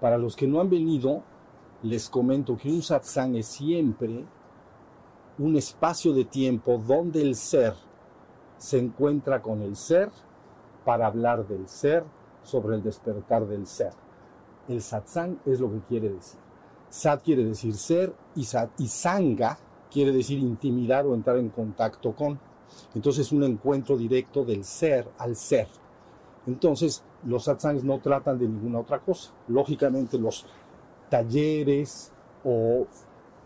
Para los que no han venido, les comento que un satsang es siempre un espacio de tiempo donde el ser se encuentra con el ser para hablar del ser sobre el despertar del ser. El satsang es lo que quiere decir. Sat quiere decir ser y sanga quiere decir intimidar o entrar en contacto con. Entonces un encuentro directo del ser al ser. Entonces los satsangs no tratan de ninguna otra cosa. Lógicamente los talleres o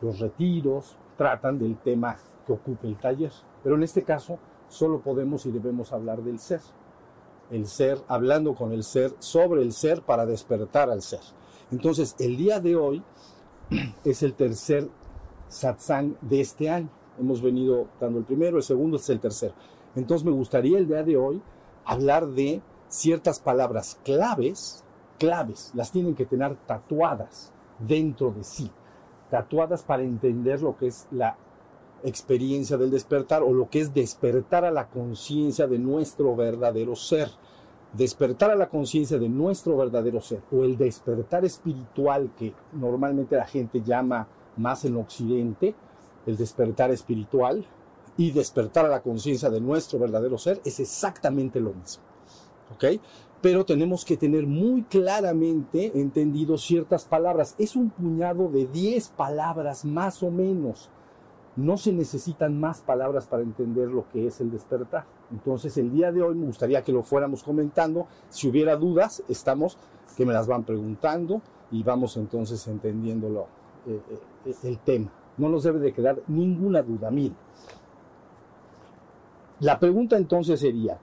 los retiros tratan del tema que ocupe el taller. Pero en este caso solo podemos y debemos hablar del ser. El ser, hablando con el ser, sobre el ser para despertar al ser. Entonces, el día de hoy es el tercer satsang de este año. Hemos venido dando el primero, el segundo es el tercero. Entonces, me gustaría el día de hoy hablar de ciertas palabras claves, claves, las tienen que tener tatuadas dentro de sí, tatuadas para entender lo que es la experiencia del despertar o lo que es despertar a la conciencia de nuestro verdadero ser. Despertar a la conciencia de nuestro verdadero ser o el despertar espiritual que normalmente la gente llama más en Occidente, el despertar espiritual y despertar a la conciencia de nuestro verdadero ser es exactamente lo mismo. ¿Ok? Pero tenemos que tener muy claramente entendido ciertas palabras. Es un puñado de 10 palabras más o menos no se necesitan más palabras para entender lo que es el despertar. Entonces el día de hoy me gustaría que lo fuéramos comentando. Si hubiera dudas, estamos, que me las van preguntando y vamos entonces entendiendo eh, eh, el tema. No nos debe de quedar ninguna duda. Mire, la pregunta entonces sería,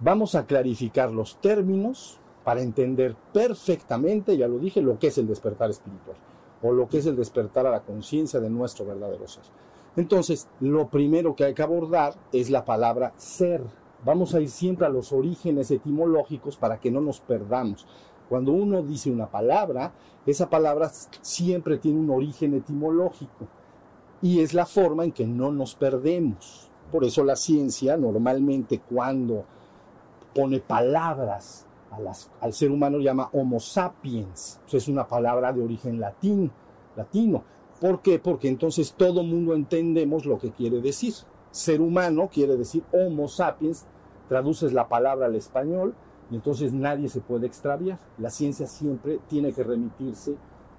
vamos a clarificar los términos para entender perfectamente, ya lo dije, lo que es el despertar espiritual o lo que es el despertar a la conciencia de nuestro verdadero ser. Entonces, lo primero que hay que abordar es la palabra ser. Vamos a ir siempre a los orígenes etimológicos para que no nos perdamos. Cuando uno dice una palabra, esa palabra siempre tiene un origen etimológico y es la forma en que no nos perdemos. Por eso la ciencia normalmente cuando pone palabras al ser humano llama Homo sapiens. es una palabra de origen latín, latino. ¿Por qué? Porque entonces todo mundo entendemos lo que quiere decir. Ser humano quiere decir Homo sapiens, traduces la palabra al español y entonces nadie se puede extraviar. La ciencia siempre tiene que remitirse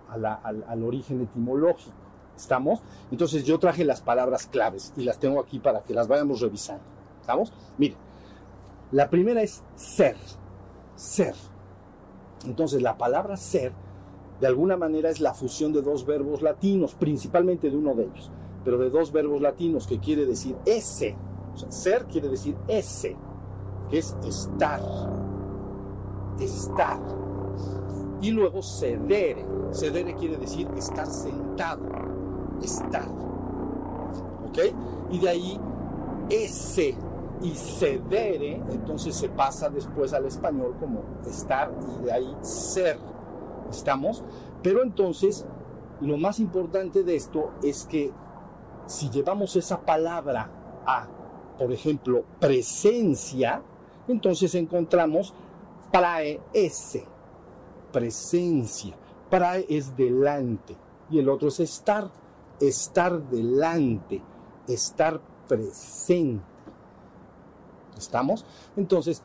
al, al origen etimológico. ¿Estamos? Entonces yo traje las palabras claves y las tengo aquí para que las vayamos revisando. ¿Estamos? Mire, la primera es ser. Ser. Entonces la palabra ser de alguna manera es la fusión de dos verbos latinos, principalmente de uno de ellos, pero de dos verbos latinos que quiere decir ese. O sea, ser quiere decir ese, que es estar. Estar. Y luego cedere. Cedere quiere decir estar sentado. Estar. ¿Ok? Y de ahí ese y cedere, entonces se pasa después al español como estar y de ahí ser. ¿Estamos? Pero entonces, lo más importante de esto es que si llevamos esa palabra a, por ejemplo, presencia, entonces encontramos prae ese, presencia. Prae es delante y el otro es estar, estar delante, estar presente. ¿Estamos? Entonces,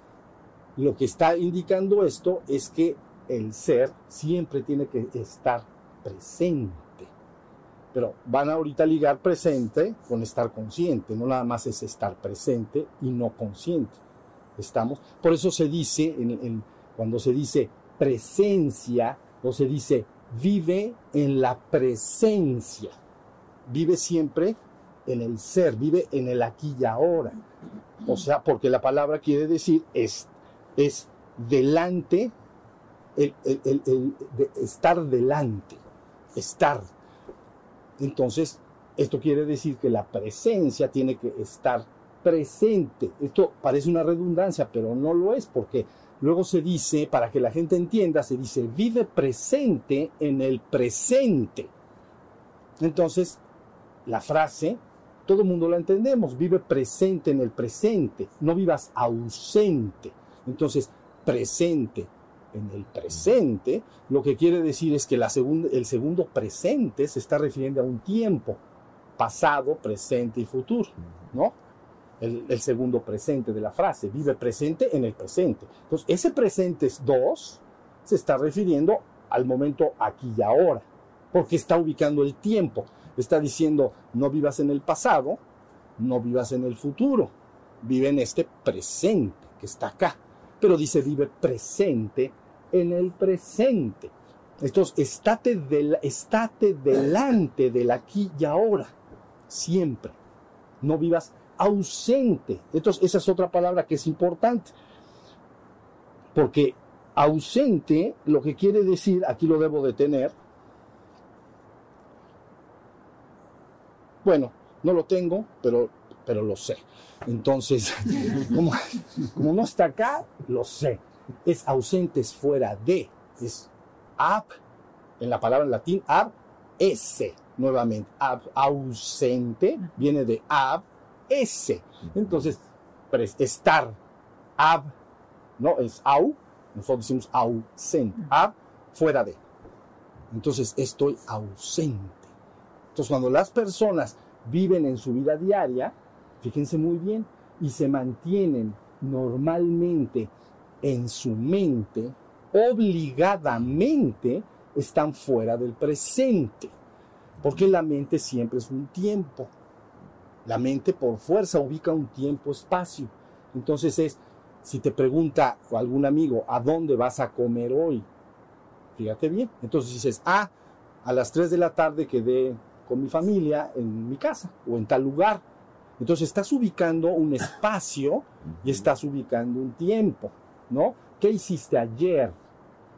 lo que está indicando esto es que el ser siempre tiene que estar presente. Pero van ahorita a ligar presente con estar consciente, no nada más es estar presente y no consciente. ¿Estamos? Por eso se dice, cuando se dice presencia, o se dice vive en la presencia, vive siempre en el ser, vive en el aquí y ahora. O sea, porque la palabra quiere decir es, es delante el, estar delante, estar. Entonces, esto quiere decir que la presencia tiene que estar presente. Esto parece una redundancia, pero no lo es, porque luego se dice, para que la gente entienda, se dice, vive presente en el presente. Entonces, la frase todo el mundo la entendemos. Vive presente en el presente, no vivas ausente. Entonces, presente en el presente, lo que quiere decir es que la el segundo presente se está refiriendo a un tiempo, pasado, presente y futuro, ¿no? El, segundo presente de la frase, vive presente en el presente. Entonces, ese presente es dos, se está refiriendo al momento aquí y ahora, porque está ubicando el tiempo. Está diciendo, no vivas en el pasado, no vivas en el futuro, vive en este presente que está acá. Pero dice, vive presente en el presente. Entonces, estate, del, estate delante del aquí y ahora, siempre. No vivas ausente. Entonces, esa es otra palabra que es importante. Porque ausente lo que quiere decir, aquí lo debo de tener, bueno, no lo tengo, pero, pero lo sé. Entonces, como, no está acá, lo sé. Es ausente, es fuera de. Es ab, en la palabra en latín, ab, ese, nuevamente. Ab, ausente viene de ab, ese. Entonces, estar, ab, no, es au, nosotros decimos ausente, ab, fuera de. Entonces, estoy ausente. Entonces, cuando las personas viven en su vida diaria, fíjense muy bien, y se mantienen normalmente en su mente, obligadamente están fuera del presente. Porque la mente siempre es un tiempo. La mente por fuerza ubica un tiempo-espacio. Entonces es, si te pregunta algún amigo, ¿a dónde vas a comer hoy? Fíjate bien. Entonces dices, ah, a las 3 de la tarde quedé con mi familia en mi casa o en tal lugar. Entonces estás ubicando un espacio y estás ubicando un tiempo, ¿no? ¿Qué hiciste ayer?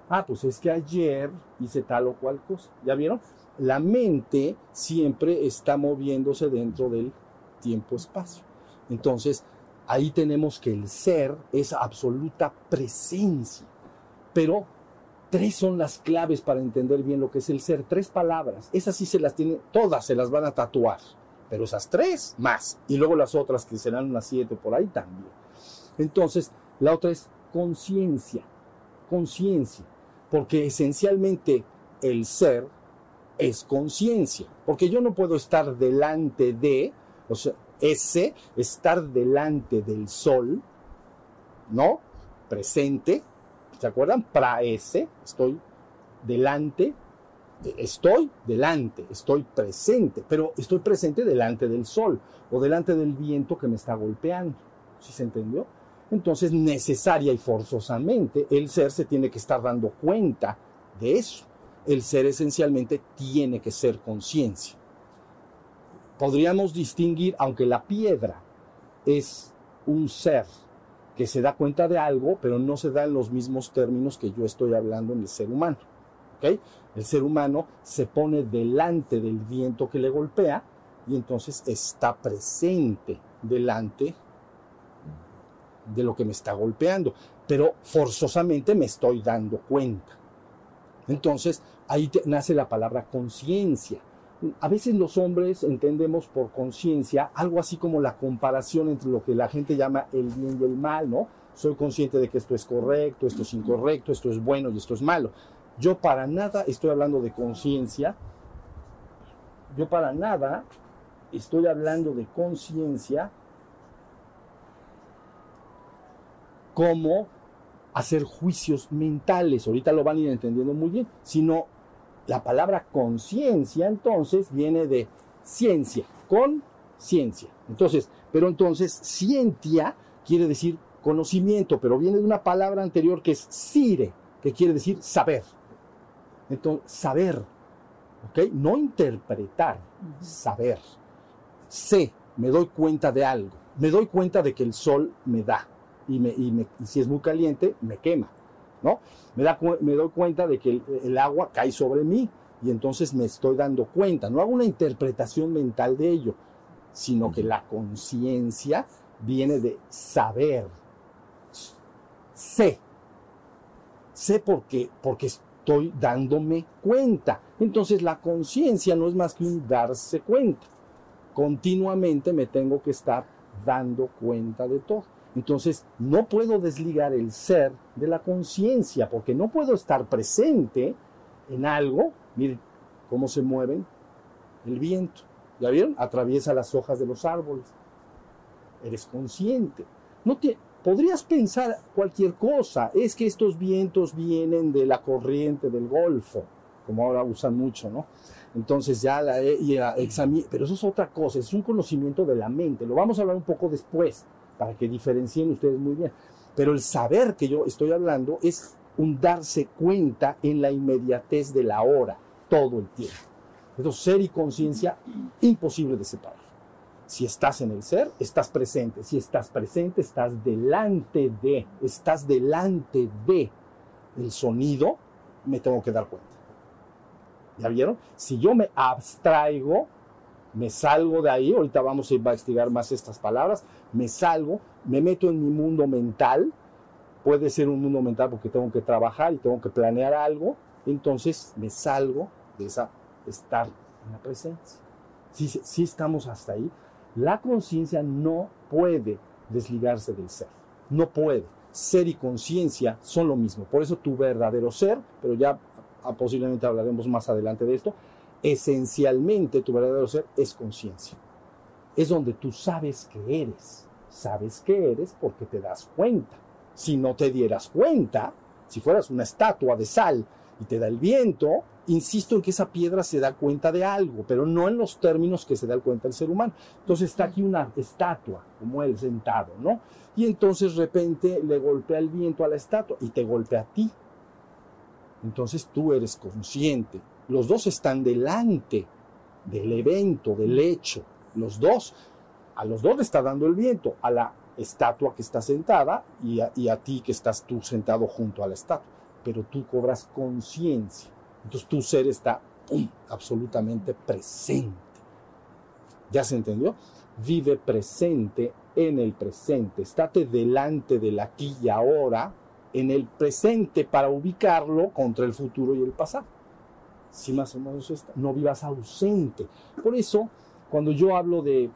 Ah, pues es que ayer hice tal o cual cosa. ¿Ya vieron? La mente siempre está moviéndose dentro del tiempo-espacio. Entonces, ahí tenemos que el ser es absoluta presencia. Pero Tres son las claves para entender bien lo que es el ser. Tres palabras. Esas sí se las tienen, todas se las van a tatuar. Pero esas tres más. Y luego las otras que serán unas siete por ahí también. Entonces, la otra es conciencia. Conciencia. Porque esencialmente el ser es conciencia. Porque yo no puedo estar delante de, o sea, ese, estar delante del sol, ¿no? Presente, ¿Se acuerdan? Praese, estoy delante, estoy delante, estoy presente, pero estoy presente delante del sol o delante del viento que me está golpeando. ¿Sí se entendió? Entonces, necesaria y forzosamente, el ser se tiene que estar dando cuenta de eso. El ser esencialmente tiene que ser conciencia. Podríamos distinguir, aunque la piedra es un ser que se da cuenta de algo, pero no se da en los mismos términos que yo estoy hablando en el ser humano. ¿okay? El ser humano se pone delante del viento que le golpea y entonces está presente delante de lo que me está golpeando, pero forzosamente me estoy dando cuenta. Entonces ahí nace la palabra conciencia a veces los hombres entendemos por conciencia algo así como la comparación entre lo que la gente llama el bien y el mal, ¿no? Soy consciente de que esto es correcto, esto es incorrecto, esto es bueno y esto es malo. Yo para nada estoy hablando de conciencia. Yo para nada estoy hablando de conciencia como hacer juicios mentales. Ahorita lo van a ir entendiendo muy bien, sino la palabra conciencia entonces viene de ciencia, con ciencia. Entonces, pero entonces ciencia quiere decir conocimiento, pero viene de una palabra anterior que es sire, que quiere decir saber. Entonces, saber, ¿ok? No interpretar, saber. Sé, me doy cuenta de algo, me doy cuenta de que el sol me da y, me, y si es muy caliente, me quema. ¿No? Me, da, me doy cuenta de que el, agua cae sobre mí y entonces me estoy dando cuenta. No hago una interpretación mental de ello, sino que la conciencia viene de saber. Sé. Sé porque, porque estoy dándome cuenta. Entonces la conciencia no es más que un darse cuenta. continuamente me tengo que estar dando cuenta de todo. Entonces, no puedo desligar el ser de la conciencia, porque no puedo estar presente en algo. Miren cómo se mueven el viento. ¿Ya vieron? Atraviesa las hojas de los árboles. Eres consciente. No te, podrías pensar cualquier cosa. Es que estos vientos vienen de la corriente del Golfo, como ahora usan mucho, ¿no? Entonces ya la, pero eso es otra cosa, es un conocimiento de la mente. Lo vamos a hablar un poco después, para que diferencien ustedes muy bien. Pero el saber que yo estoy hablando es un darse cuenta en la inmediatez de la hora, todo el tiempo. Entonces, ser y conciencia, imposible de separar. Si estás en el ser, estás presente. Si estás presente, estás delante de, estás delante de el sonido, me tengo que dar cuenta. ¿Ya vieron? Si yo me abstraigo, me salgo de ahí, ahorita vamos a investigar más estas palabras, me salgo, me meto en mi mundo mental, puede ser un mundo mental porque tengo que trabajar y tengo que planear algo, entonces me salgo de esa estar en la presencia. Si, estamos hasta ahí, la conciencia no puede desligarse del ser, no puede. Ser y conciencia son lo mismo, por eso tu verdadero ser, pero ya ah, posiblemente hablaremos más adelante de esto, esencialmente tu verdadero ser es conciencia. Es donde tú sabes que eres. Sabes que eres porque te das cuenta. Si no te dieras cuenta, si fueras una estatua de sal y te da el viento, insisto en que esa piedra se da cuenta de algo, pero no en los términos que se da cuenta el ser humano. Entonces está aquí una estatua, como él sentado, ¿no? Y entonces de repente le golpea el viento a la estatua y te golpea a ti. Entonces tú eres consciente. Los dos están delante del evento, del hecho. Los dos, a los dos le está dando el viento, a la estatua que está sentada y a, ti que estás tú sentado junto a la estatua. Pero tú cobras conciencia. Entonces tu ser está absolutamente presente. ¿Ya se entendió? Vive presente en el presente. Estate delante del aquí y ahora, en el presente para ubicarlo contra el futuro y el pasado. Si más o menos está. No vivas ausente. Por eso, cuando yo hablo de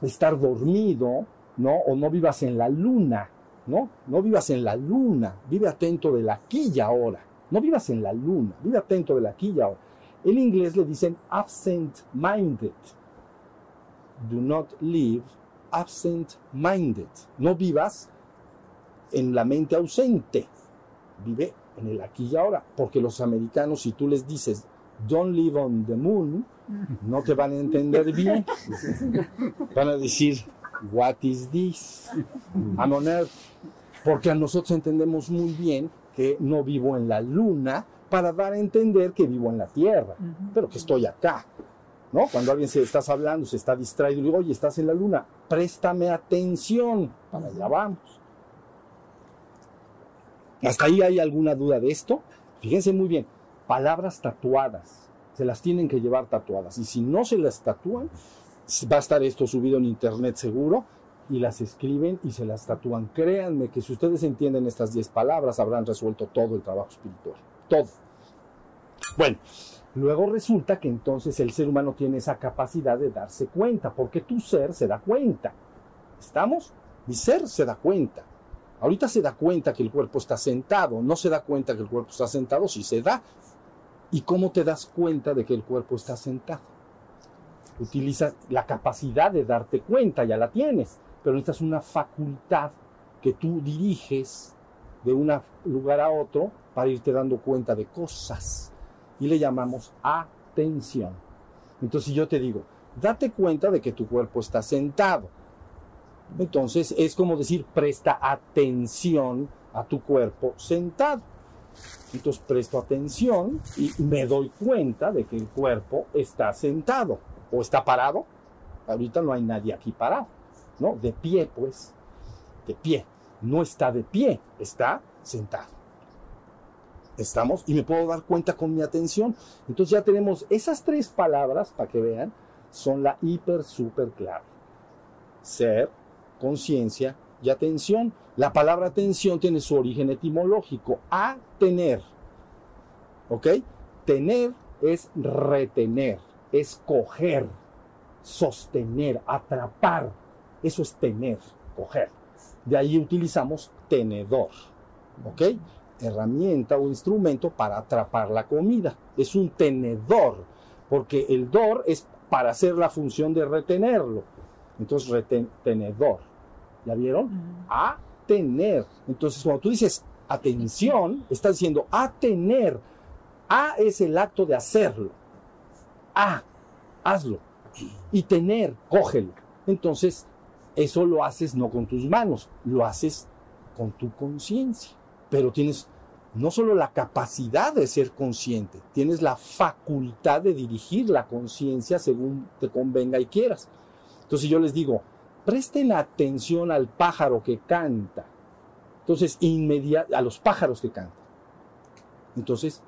estar dormido, ¿no? O no vivas en la luna, ¿no? No vivas en la luna. Vive atento del aquí y ahora. No vivas en la luna, vive atento del aquí y ahora. En inglés le dicen absent-minded. Do not live absent-minded. No vivas en la mente ausente. Vive en el aquí y ahora. Porque los americanos, si tú les dices, don't live on the moon, no te van a entender bien. Van a decir, what is this? I'm on earth. Porque a nosotros entendemos muy bien que no vivo en la luna para dar a entender que vivo en la tierra, pero que estoy acá. ¿No? Cuando alguien se estás hablando, se está distraído, y digo, oye, estás en la luna, préstame atención, para allá vamos. ¿Hasta ahí hay alguna duda de esto? Fíjense muy bien, palabras tatuadas, se las tienen que llevar tatuadas, y si no se las tatúan, va a estar esto subido en internet seguro, y las escriben y se las tatúan. Créanme que si ustedes entienden estas 10 palabras, habrán resuelto todo el trabajo espiritual. Todo. Bueno, luego resulta que entonces el ser humano tiene esa capacidad de darse cuenta, porque tu ser se da cuenta. ¿Estamos? Mi ser se da cuenta. Ahorita se da cuenta que el cuerpo está sentado, no se da cuenta que el cuerpo está sentado, sí se da. ¿Y cómo te das cuenta de que el cuerpo está sentado? Utilizas la capacidad de darte cuenta, ya la tienes pero necesitas una facultad que tú diriges de un lugar a otro para irte dando cuenta de cosas. Y le llamamos atención. Entonces, si yo te digo, date cuenta de que tu cuerpo está sentado. Entonces, es como decir, presta atención a tu cuerpo sentado. Entonces, presto atención y me doy cuenta de que el cuerpo está sentado o está parado. Ahorita no hay nadie aquí parado. ¿no? De pie, pues, de pie. No está de pie, está sentado. ¿Estamos? Y me puedo dar cuenta con mi atención. Entonces ya tenemos esas tres palabras, para que vean, son la hiper, super clave. Ser, conciencia y atención. La palabra atención tiene su origen etimológico. A tener. ¿Ok? Tener es retener, es coger. sostener, atrapar. Eso es tener, coger. De ahí utilizamos tenedor, ¿ok? Herramienta o instrumento para atrapar la comida. Es un tenedor, porque el dor es para hacer la función de retenerlo. Entonces, retenedor. ¿Ya vieron? A tener. Entonces, cuando tú dices atención, estás diciendo a tener. A es el acto de hacerlo. A, hazlo. Y tener, cógelo. Entonces, eso lo haces no con tus manos, lo haces con tu conciencia. Pero tienes no solo la capacidad de ser consciente, tienes la facultad de dirigir la conciencia según te convenga y quieras. Entonces yo les digo, presten atención al pájaro que canta. Entonces, inmediatamente, a los pájaros que cantan. Entonces,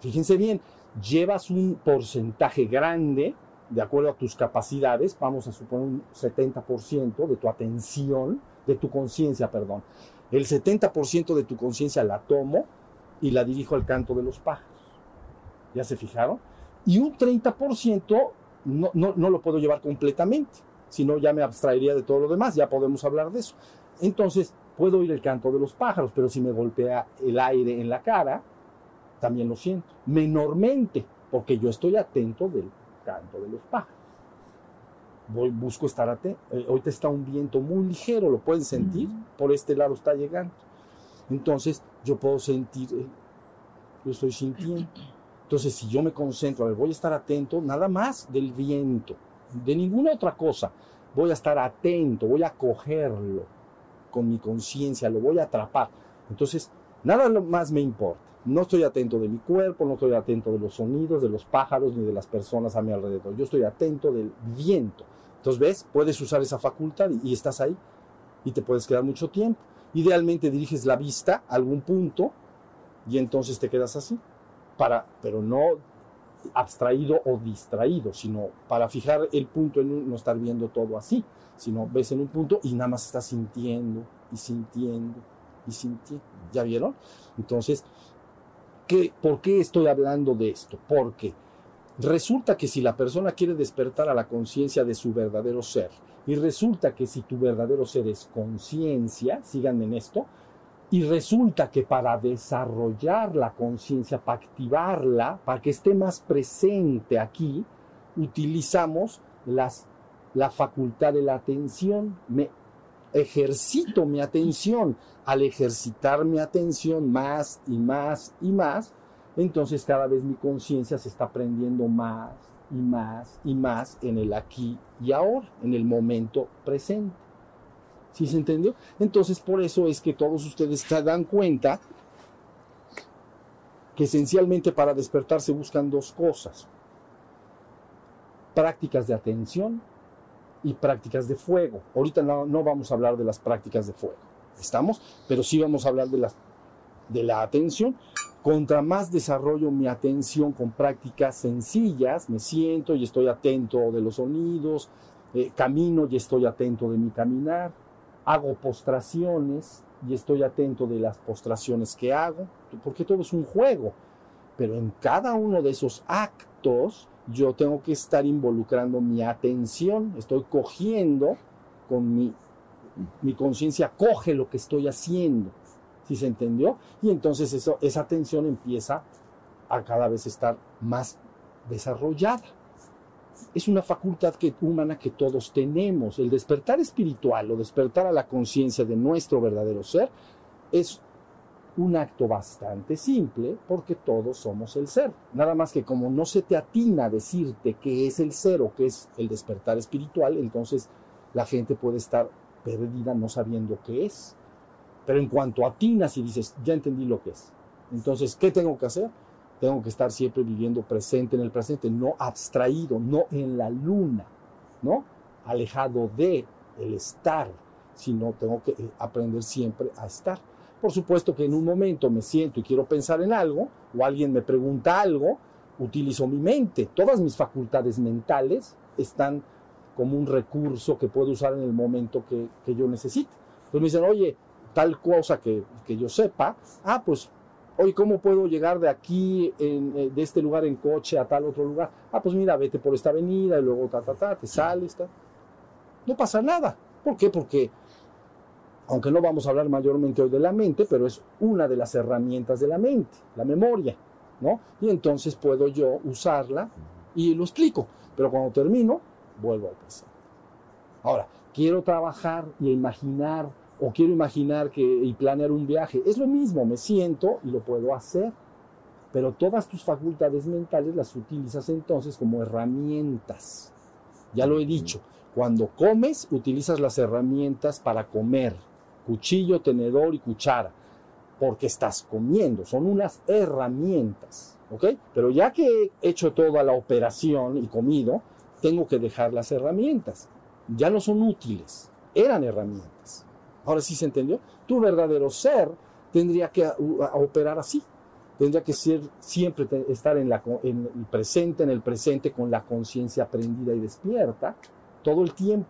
fíjense bien, llevas un porcentaje grande, de acuerdo a tus capacidades, vamos a suponer un 70% de tu atención, de tu conciencia, perdón. El 70% de tu conciencia la tomo y la dirijo al canto de los pájaros. ¿Ya se fijaron? Y un 30% no, no, no lo puedo llevar completamente, sino ya me abstraería de todo lo demás, ya podemos hablar de eso. Entonces, puedo oír el canto de los pájaros, pero si me golpea el aire en la cara, también lo siento. Menormente, porque yo estoy atento del canto de los pájaros. Voy, busco estar atento. Eh, ahorita está un viento muy ligero, lo pueden sentir, por este lado está llegando. Entonces, yo puedo sentir, eh, yo estoy sintiendo. Entonces, si yo me concentro, voy a estar atento nada más del viento, de ninguna otra cosa. Voy a estar atento, voy a cogerlo con mi conciencia, lo voy a atrapar. Entonces, nada más me importa. No estoy atento de mi cuerpo, no estoy atento de los sonidos, de los pájaros, ni de las personas a mi alrededor. Yo estoy atento del viento. Entonces, ¿ves? Puedes usar esa facultad y, estás ahí y te puedes quedar mucho tiempo. Idealmente diriges la vista a algún punto y entonces te quedas así. Para, pero no abstraído o distraído, sino para fijar el punto en no estar viendo todo así, sino ves en un punto y nada más estás sintiendo y sintiendo y sintiendo. ¿Ya vieron? Entonces, ¿qué, ¿por qué estoy hablando de esto? Porque resulta que si la persona quiere despertar a la conciencia de su verdadero ser, y resulta que si tu verdadero ser es conciencia, síganme en esto, y resulta que para desarrollar la conciencia, para activarla, para que esté más presente aquí, utilizamos la facultad de la atención. Me ejercito mi atención. Al ejercitar mi atención más y más y más, entonces cada vez mi conciencia se está prendiendo más y más y más en el aquí y ahora, en el momento presente. ¿Sí se entendió? Entonces, por eso es que todos ustedes se dan cuenta que esencialmente para despertar se buscan dos cosas. Prácticas de atención y prácticas de fuego. Ahorita no, vamos a hablar de las prácticas de fuego, ¿estamos? Pero sí vamos a hablar de, de la atención. Contra más desarrollo mi atención con prácticas sencillas, me siento y estoy atento de los sonidos, eh, camino y estoy atento de mi caminar, hago postraciones y estoy atento de las postraciones que hago, porque todo es un juego. Pero en cada uno de esos actos yo tengo que estar involucrando mi atención, estoy cogiendo con mi, mi conciencia, coge lo que estoy haciendo. ¿Sí se entendió? Y entonces eso, esa atención empieza a cada vez estar más desarrollada es una facultad que, humana que todos tenemos. El despertar espiritual o despertar a la conciencia de nuestro verdadero ser es un acto bastante simple porque todos somos el ser. Nada más que como no se te atina decirte qué es el ser o qué es el despertar espiritual, entonces la gente puede estar perdida no sabiendo qué es. Pero en cuanto atinas y dices, ya entendí lo que es, entonces, ¿qué tengo que hacer? Tengo que estar siempre viviendo presente en el presente, no abstraído, no en la luna, ¿no? Alejado de el estar, sino tengo que eh, aprender siempre a estar. Por supuesto que en un momento me siento y quiero pensar en algo, o alguien me pregunta algo, utilizo mi mente. Todas mis facultades mentales están como un recurso que puedo usar en el momento que, que yo necesite. Entonces me dicen, oye, tal cosa que, que yo sepa, ah, pues oye, ¿cómo puedo llegar de aquí, eh, de este lugar en coche a tal otro lugar? Ah, pues mira, vete por esta avenida y luego ta, ta, ta, te sales, ta. No pasa nada. ¿Por qué? Porque, aunque no vamos a hablar mayormente hoy de la mente, pero es una de las herramientas de la mente, la memoria, ¿no? Y entonces puedo yo usarla y lo explico. Pero cuando termino, vuelvo al pasado. Ahora, quiero trabajar y imaginar, o quiero imaginar que, y planear un viaje. Es lo mismo, me siento y lo puedo hacer. Pero todas tus facultades mentales las utilizas entonces como herramientas. Ya lo he dicho, cuando comes utilizas las herramientas para comer. Cuchillo, tenedor y cuchara. Porque estás comiendo, son unas herramientas. ¿Ok? Pero ya que he hecho toda la operación y comido, tengo que dejar las herramientas. Ya no son útiles, eran herramientas. Ahora sí se entendió. Tu verdadero ser tendría que operar así. Tendría que ser siempre estar en, la, el presente, en el presente, con la conciencia aprendida y despierta, todo el tiempo.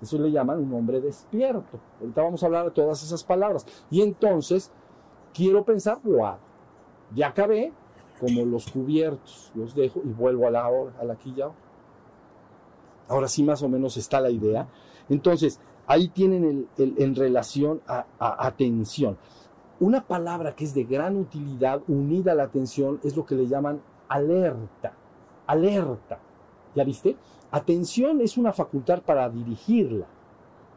Eso le llaman un hombre despierto. Ahorita vamos a hablar de todas esas palabras. Y entonces, quiero pensar, lo. Ya acabé, como los cubiertos, los dejo y vuelvo a la hora, a la ya. Ahora sí más o menos está la idea. Entonces, ahí tienen el, en relación a, a, atención. Una palabra que es de gran utilidad unida a la atención es lo que le llaman alerta. Alerta. ¿Ya viste? Atención es una facultad para dirigirla.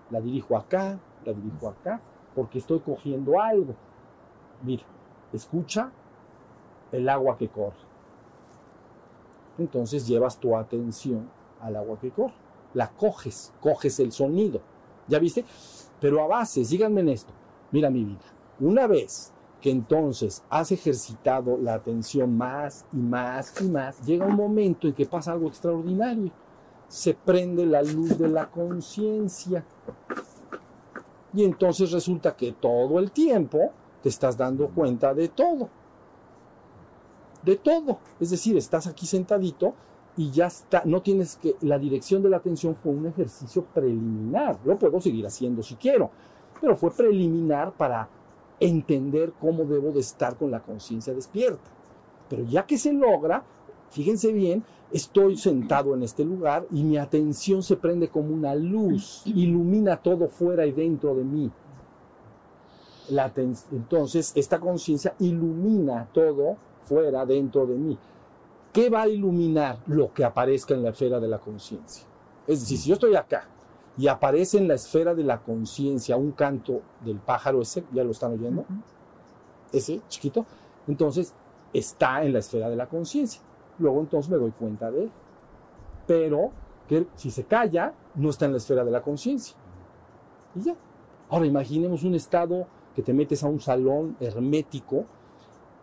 La dirijo acá, la dirijo acá, porque estoy cogiendo algo. Mira, escucha el agua que corre. Entonces llevas tu atención al agua que corre. La coges, coges el sonido. ¿Ya viste? Pero a base, síganme en esto. Mira mi vida. Una vez que entonces has ejercitado la atención más y más y más, llega un momento en que pasa algo extraordinario. Se prende la luz de la conciencia. Y entonces resulta que todo el tiempo te estás dando cuenta de todo de todo. Es decir, estás aquí sentadito y ya está, no tienes que, la dirección de la atención fue un ejercicio preliminar. Lo puedo seguir haciendo si quiero, pero fue preliminar para entender cómo debo de estar con la conciencia despierta. Pero ya que se logra, fíjense bien, estoy sentado en este lugar y mi atención se prende como una luz, ilumina todo fuera y dentro de mí. Entonces, esta conciencia ilumina todo fuera, dentro de mí. ¿Qué va a iluminar lo que aparezca en la esfera de la conciencia? Es decir, si yo estoy acá y aparece en la esfera de la conciencia un canto del pájaro ese, ¿ya lo están oyendo? Ese chiquito. Entonces, está en la esfera de la conciencia. Luego entonces me doy cuenta de él. Pero que si se calla, no está en la esfera de la conciencia. Y ya. Ahora imaginemos un estado que te metes a un salón hermético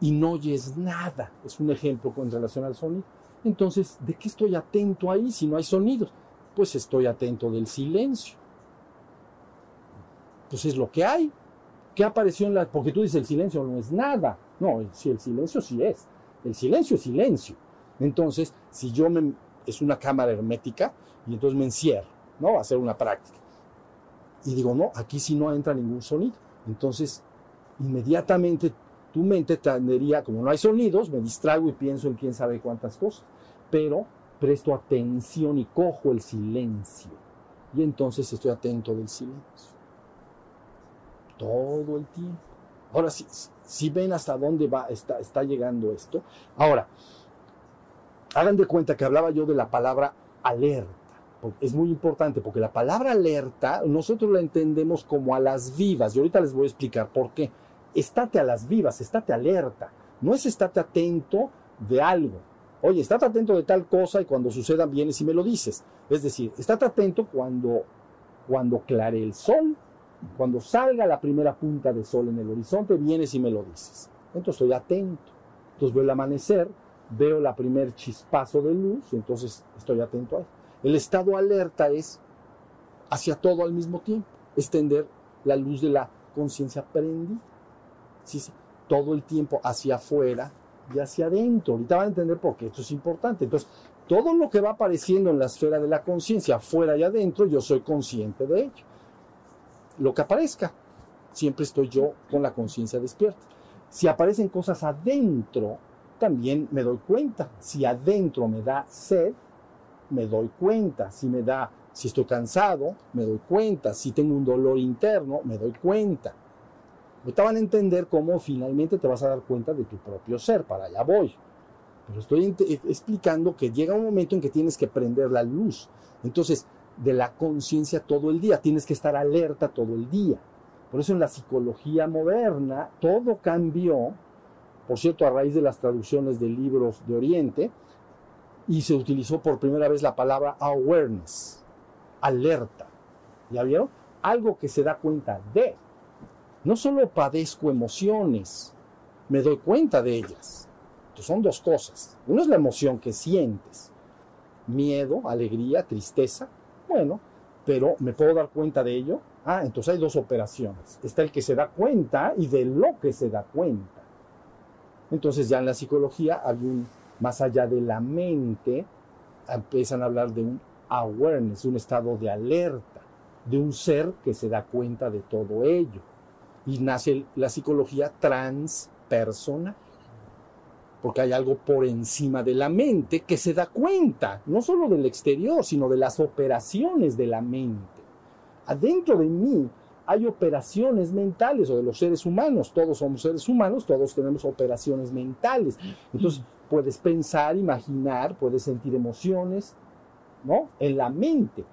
y no oyes nada. Es un ejemplo con relación al sonido. Entonces, ¿de qué estoy atento ahí si no hay sonidos? Pues estoy atento del silencio. Pues es lo que hay. ¿Qué apareció en la.? Porque tú dices el silencio no es nada. No, si el silencio sí es. El silencio es silencio. Entonces, si yo me. Es una cámara hermética y entonces me encierro, ¿no? A hacer una práctica. Y digo, no, aquí sí no entra ningún sonido. Entonces, inmediatamente tu mente tendería, como no hay sonidos, me distraigo y pienso en quién sabe cuántas cosas, pero presto atención y cojo el silencio. Y entonces estoy atento del silencio. Todo el tiempo. Ahora, si, si ven hasta dónde va, está, está llegando esto. Ahora, hagan de cuenta que hablaba yo de la palabra alerta. Es muy importante porque la palabra alerta nosotros la entendemos como a las vivas. Y ahorita les voy a explicar por qué estate a las vivas, estate alerta. No es estate atento de algo. Oye, estate atento de tal cosa y cuando suceda vienes y me lo dices. Es decir, estate atento cuando, cuando clare el sol, cuando salga la primera punta de sol en el horizonte, vienes y me lo dices. Entonces estoy atento. Entonces veo el amanecer, veo la primer chispazo de luz y entonces estoy atento a él. El estado alerta es hacia todo al mismo tiempo, extender la luz de la conciencia prendida. Todo el tiempo hacia afuera y hacia adentro. Ahorita van a entender por qué esto es importante. Entonces, todo lo que va apareciendo en la esfera de la conciencia, afuera y adentro, yo soy consciente de ello. Lo que aparezca, siempre estoy yo con la conciencia despierta. Si aparecen cosas adentro, también me doy cuenta. Si adentro me da sed, me doy cuenta. Si me da, si estoy cansado, me doy cuenta. Si tengo un dolor interno, me doy cuenta. Ahorita van a entender cómo finalmente te vas a dar cuenta de tu propio ser, para allá voy. Pero estoy explicando que llega un momento en que tienes que prender la luz. Entonces, de la conciencia todo el día, tienes que estar alerta todo el día. Por eso en la psicología moderna todo cambió, por cierto, a raíz de las traducciones de libros de Oriente, y se utilizó por primera vez la palabra awareness, alerta. ¿Ya vieron? Algo que se da cuenta de. No solo padezco emociones, me doy cuenta de ellas. Entonces son dos cosas. Una es la emoción que sientes. Miedo, alegría, tristeza. Bueno, pero ¿me puedo dar cuenta de ello? Ah, entonces hay dos operaciones. Está el que se da cuenta y de lo que se da cuenta. Entonces ya en la psicología más allá de la mente, empiezan a hablar de un awareness, un estado de alerta, de un ser que se da cuenta de todo ello. Y nace la psicología transpersonal, porque hay algo por encima de la mente que se da cuenta, no solo del exterior, sino de las operaciones de la mente adentro de mí hay operaciones mentales o de los seres humanos. Todos somos seres humanos, todos tenemos operaciones mentales. Entonces puedes pensar, imaginar, puedes sentir emociones, ¿no? En la mente.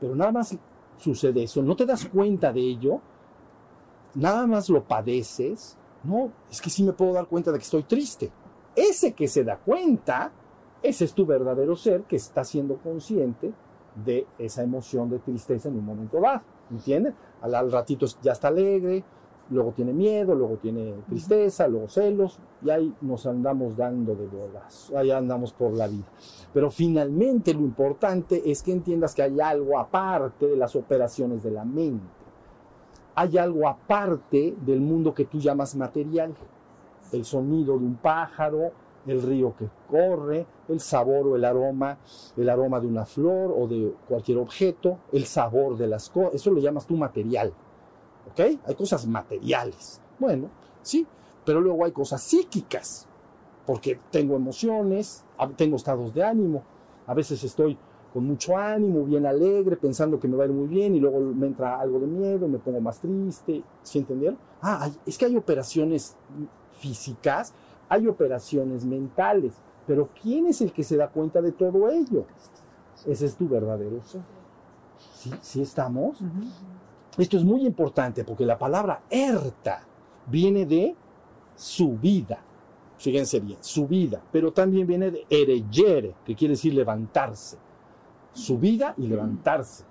Pero nada más sucede eso. No te das cuenta de ello. Nada más lo padeces. No, es que sí me puedo dar cuenta de que estoy triste. Ese que se da cuenta, ese es tu verdadero ser que está siendo consciente de esa emoción de tristeza en un momento dado, ¿entienden? Al, ratito ya está alegre, luego tiene miedo, luego tiene tristeza, luego celos, y ahí nos andamos dando de bolas, ahí andamos por la vida. Pero finalmente lo importante es que entiendas que hay algo aparte de las operaciones de la mente. Hay algo aparte del mundo que tú llamas material. El sonido de un pájaro, el río que corre, el sabor o el aroma, el aroma de una flor o de cualquier objeto, el sabor de las cosas, eso lo llamas tú material. ¿Ok? Hay cosas materiales. Bueno, sí, pero luego hay cosas psíquicas, porque tengo emociones, tengo estados de ánimo, a veces estoy con mucho ánimo, bien alegre, pensando que me va a ir muy bien y luego me entra algo de miedo, me pongo más triste, ¿sí entendieron? Ah, es que hay operaciones físicas hay operaciones mentales, pero ¿quién es el que se da cuenta de todo ello? Ese es tu verdadero ser. ¿Sí, ¿Sí estamos? Esto es muy importante porque la palabra erta viene de su vida. Fíjense bien, su vida, pero también viene de ereyere, que quiere decir levantarse. Su vida y levantarse.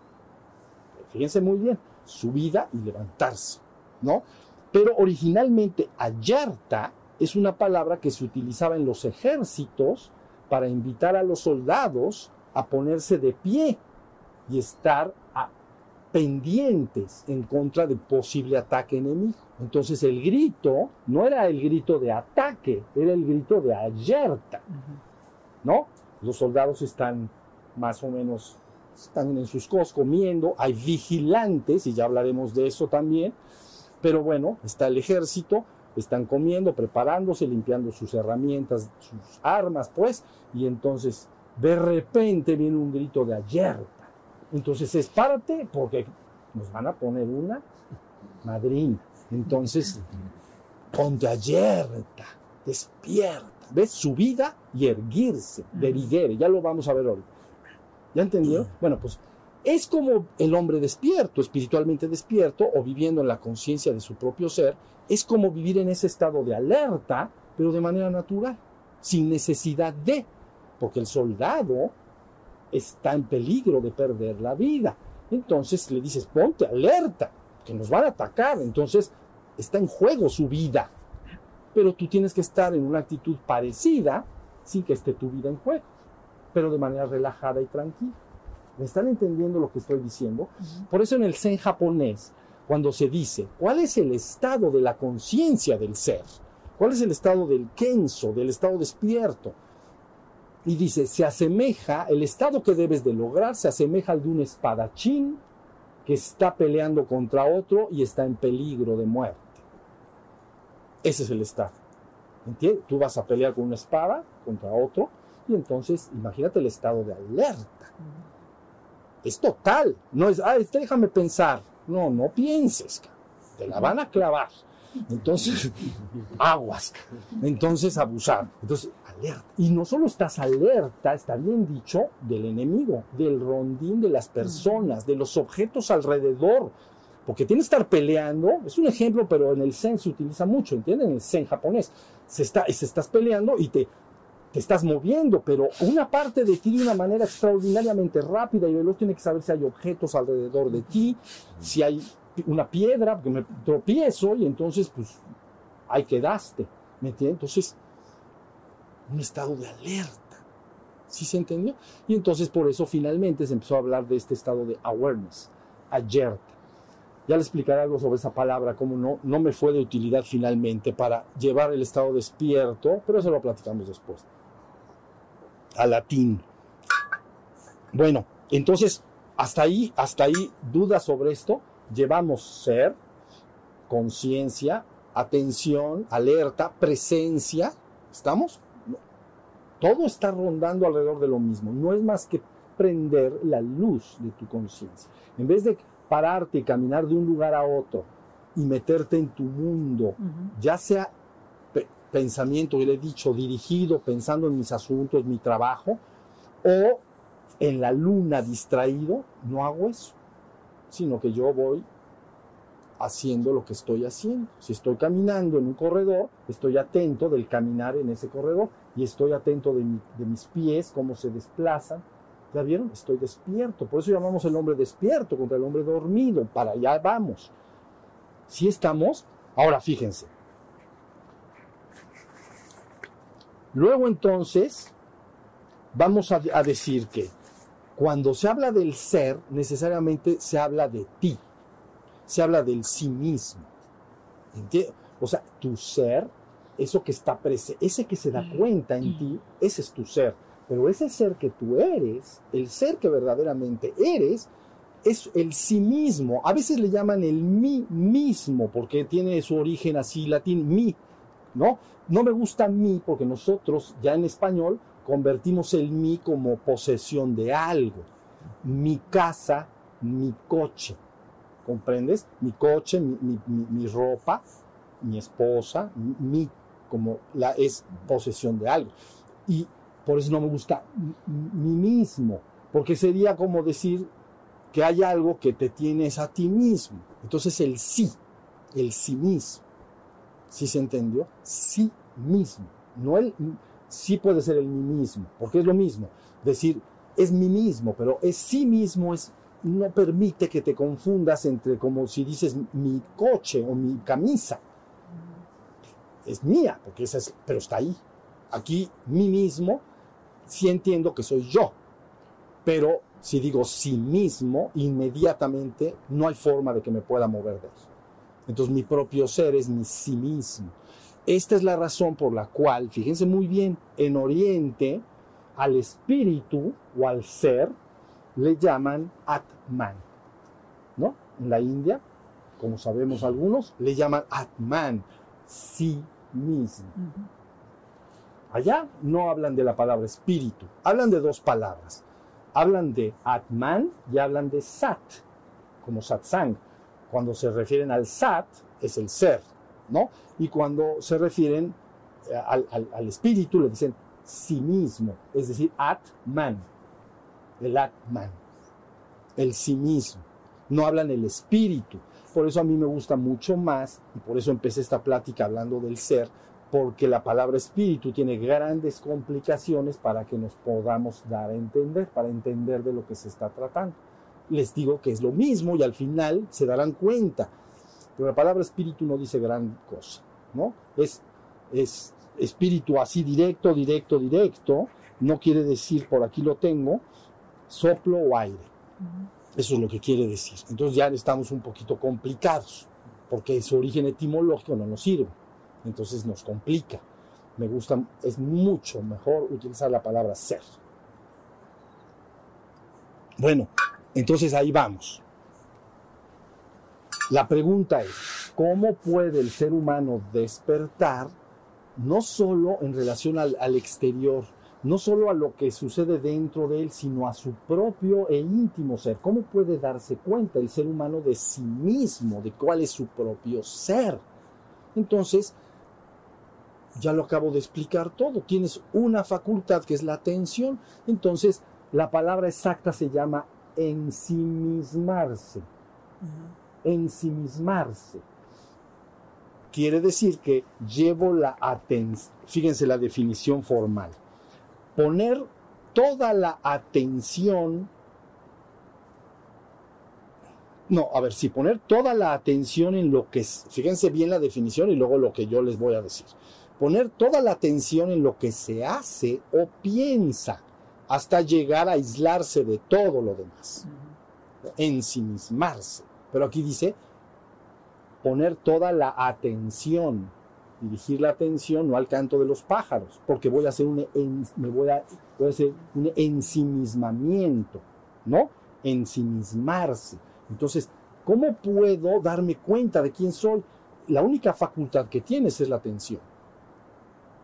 Fíjense muy bien, su vida y levantarse, ¿no? Pero originalmente ayarta es una palabra que se utilizaba en los ejércitos para invitar a los soldados a ponerse de pie y estar pendientes en contra de posible ataque enemigo. Entonces el grito no era el grito de ataque, era el grito de alerta. ¿No? Los soldados están más o menos están en sus cosas comiendo, hay vigilantes y ya hablaremos de eso también. Pero bueno, está el ejército están comiendo, preparándose, limpiando sus herramientas, sus armas, pues, y entonces de repente viene un grito de alerta. Entonces es parte porque nos van a poner una madrina. Entonces, ponte alerta, despierta. ¿Ves? Su vida y erguirse, deriguere. Ya lo vamos a ver hoy. ¿Ya entendió? Bueno, pues es como el hombre despierto, espiritualmente despierto o viviendo en la conciencia de su propio ser, es como vivir en ese estado de alerta, pero de manera natural, sin necesidad de, porque el soldado está en peligro de perder la vida. Entonces le dices, ponte alerta, que nos van a atacar. Entonces está en juego su vida. Pero tú tienes que estar en una actitud parecida sin que esté tu vida en juego, pero de manera relajada y tranquila. ¿Me están entendiendo lo que estoy diciendo? Por eso en el Zen japonés cuando se dice cuál es el estado de la conciencia del ser, cuál es el estado del kenso, del estado despierto. Y dice, se asemeja, el estado que debes de lograr se asemeja al de un espadachín que está peleando contra otro y está en peligro de muerte. Ese es el estado. ¿Entiendes? Tú vas a pelear con una espada contra otro y entonces imagínate el estado de alerta. Es total. No es, ah, este, déjame pensar. No, no pienses. Te la van a clavar. Entonces, aguas. Entonces, abusar. Entonces, alerta. Y no solo estás alerta, está bien dicho, del enemigo, del rondín de las personas, de los objetos alrededor. Porque tienes que estar peleando, es un ejemplo, pero en el Zen se utiliza mucho, ¿entienden? En el Zen japonés. Se, está, se estás peleando y te, te estás moviendo, pero una parte de ti de una manera extraordinariamente rápida y veloz tiene que saber si hay objetos alrededor de ti, si hay una piedra, porque me tropiezo y entonces pues ahí quedaste, ¿me entiendes? Entonces, un estado de alerta, ¿sí se entendió? Y entonces por eso finalmente se empezó a hablar de este estado de awareness, alerta. Ya le explicaré algo sobre esa palabra, cómo no, no me fue de utilidad finalmente para llevar el estado despierto, pero eso lo platicamos después. A latín. Bueno, entonces, hasta ahí, hasta ahí, dudas sobre esto. Llevamos ser, conciencia, atención, alerta, presencia. ¿Estamos? Todo está rondando alrededor de lo mismo. No es más que prender la luz de tu conciencia. En vez de pararte y caminar de un lugar a otro y meterte en tu mundo, uh -huh. ya sea pensamiento, yo le he dicho, dirigido, pensando en mis asuntos, mi trabajo, o en la luna distraído, no hago eso, sino que yo voy haciendo lo que estoy haciendo. Si estoy caminando en un corredor, estoy atento del caminar en ese corredor y estoy atento de, mi, de mis pies, cómo se desplazan, ¿Ya vieron? Estoy despierto. Por eso llamamos el hombre despierto contra el hombre dormido. Para allá vamos. Si estamos, ahora fíjense. Luego entonces, vamos a, a decir que cuando se habla del ser, necesariamente se habla de ti. Se habla del sí mismo. ¿Entiendes? O sea, tu ser, eso que está presente, ese que se da cuenta en ti, ese es tu ser pero ese ser que tú eres, el ser que verdaderamente eres, es el sí mismo. A veces le llaman el mí mismo, porque tiene su origen así latín, mí, ¿no? No me gusta mí porque nosotros ya en español convertimos el mí como posesión de algo. Mi casa, mi coche, ¿comprendes? Mi coche, mi, ropa, mi esposa, mi, como la es posesión de algo. Y por eso no me gusta mí mismo, porque sería como decir que hay algo que te tienes a ti mismo. Entonces el sí, el sí mismo. ¿Sí se entendió? Sí mismo. No el sí puede ser el mí mismo, porque es lo mismo. Decir es mí mismo, pero es sí mismo es no permite que te confundas entre como si dices mi coche o mi camisa. Es mía, porque esa es, pero está ahí. Aquí mí mismo sí entiendo que soy yo, pero si digo sí mismo, inmediatamente no hay forma de que me pueda mover de él. Entonces mi propio ser es mi sí mismo. Esta es la razón por la cual, fíjense muy bien, en Oriente al espíritu o al ser le llaman Atman, ¿no? En la India, como sabemos algunos, le llaman Atman, sí mismo. Allá no hablan de la palabra espíritu, hablan de dos palabras. Hablan de Atman y hablan de Sat, como Satsang. Cuando se refieren al Sat, es el ser, ¿no? Y cuando se refieren al, al, al espíritu, le dicen sí mismo, es decir, Atman, el Atman, el sí mismo. No hablan el espíritu. Por eso a mí me gusta mucho más, y por eso empecé esta plática hablando del ser, porque la palabra espíritu tiene grandes complicaciones para que nos podamos dar a entender, para entender de lo que se está tratando. Les digo que es lo mismo y al final se darán cuenta, pero la palabra espíritu no dice gran cosa, ¿no? Es, es espíritu así directo, directo, directo, no quiere decir, por aquí lo tengo, soplo o aire. Eso es lo que quiere decir. Entonces ya estamos un poquito complicados, porque su origen etimológico no nos sirve entonces nos complica. Me gusta, es mucho mejor utilizar la palabra ser. Bueno, entonces ahí vamos. La pregunta es, ¿cómo puede el ser humano despertar no solo en relación al, al exterior, no solo a lo que sucede dentro de él, sino a su propio e íntimo ser. ¿Cómo puede darse cuenta el ser humano de sí mismo, de cuál es su propio ser? Entonces, ya lo acabo de explicar todo. Tienes una facultad que es la atención. Entonces, la palabra exacta se llama ensimismarse. Ensimismarse. Quiere decir que llevo la atención. Fíjense la definición formal poner toda la atención, no, a ver, sí, poner toda la atención en lo que, fíjense bien la definición y luego lo que yo les voy a decir, poner toda la atención en lo que se hace o piensa hasta llegar a aislarse de todo lo demás, ensimismarse. Pero aquí dice poner toda la atención dirigir la atención no al canto de los pájaros, porque voy a hacer un, me voy a, voy a hacer un ensimismamiento, ¿no? Ensimismarse. Entonces, ¿cómo puedo darme cuenta de quién soy? La única facultad que tienes es la atención,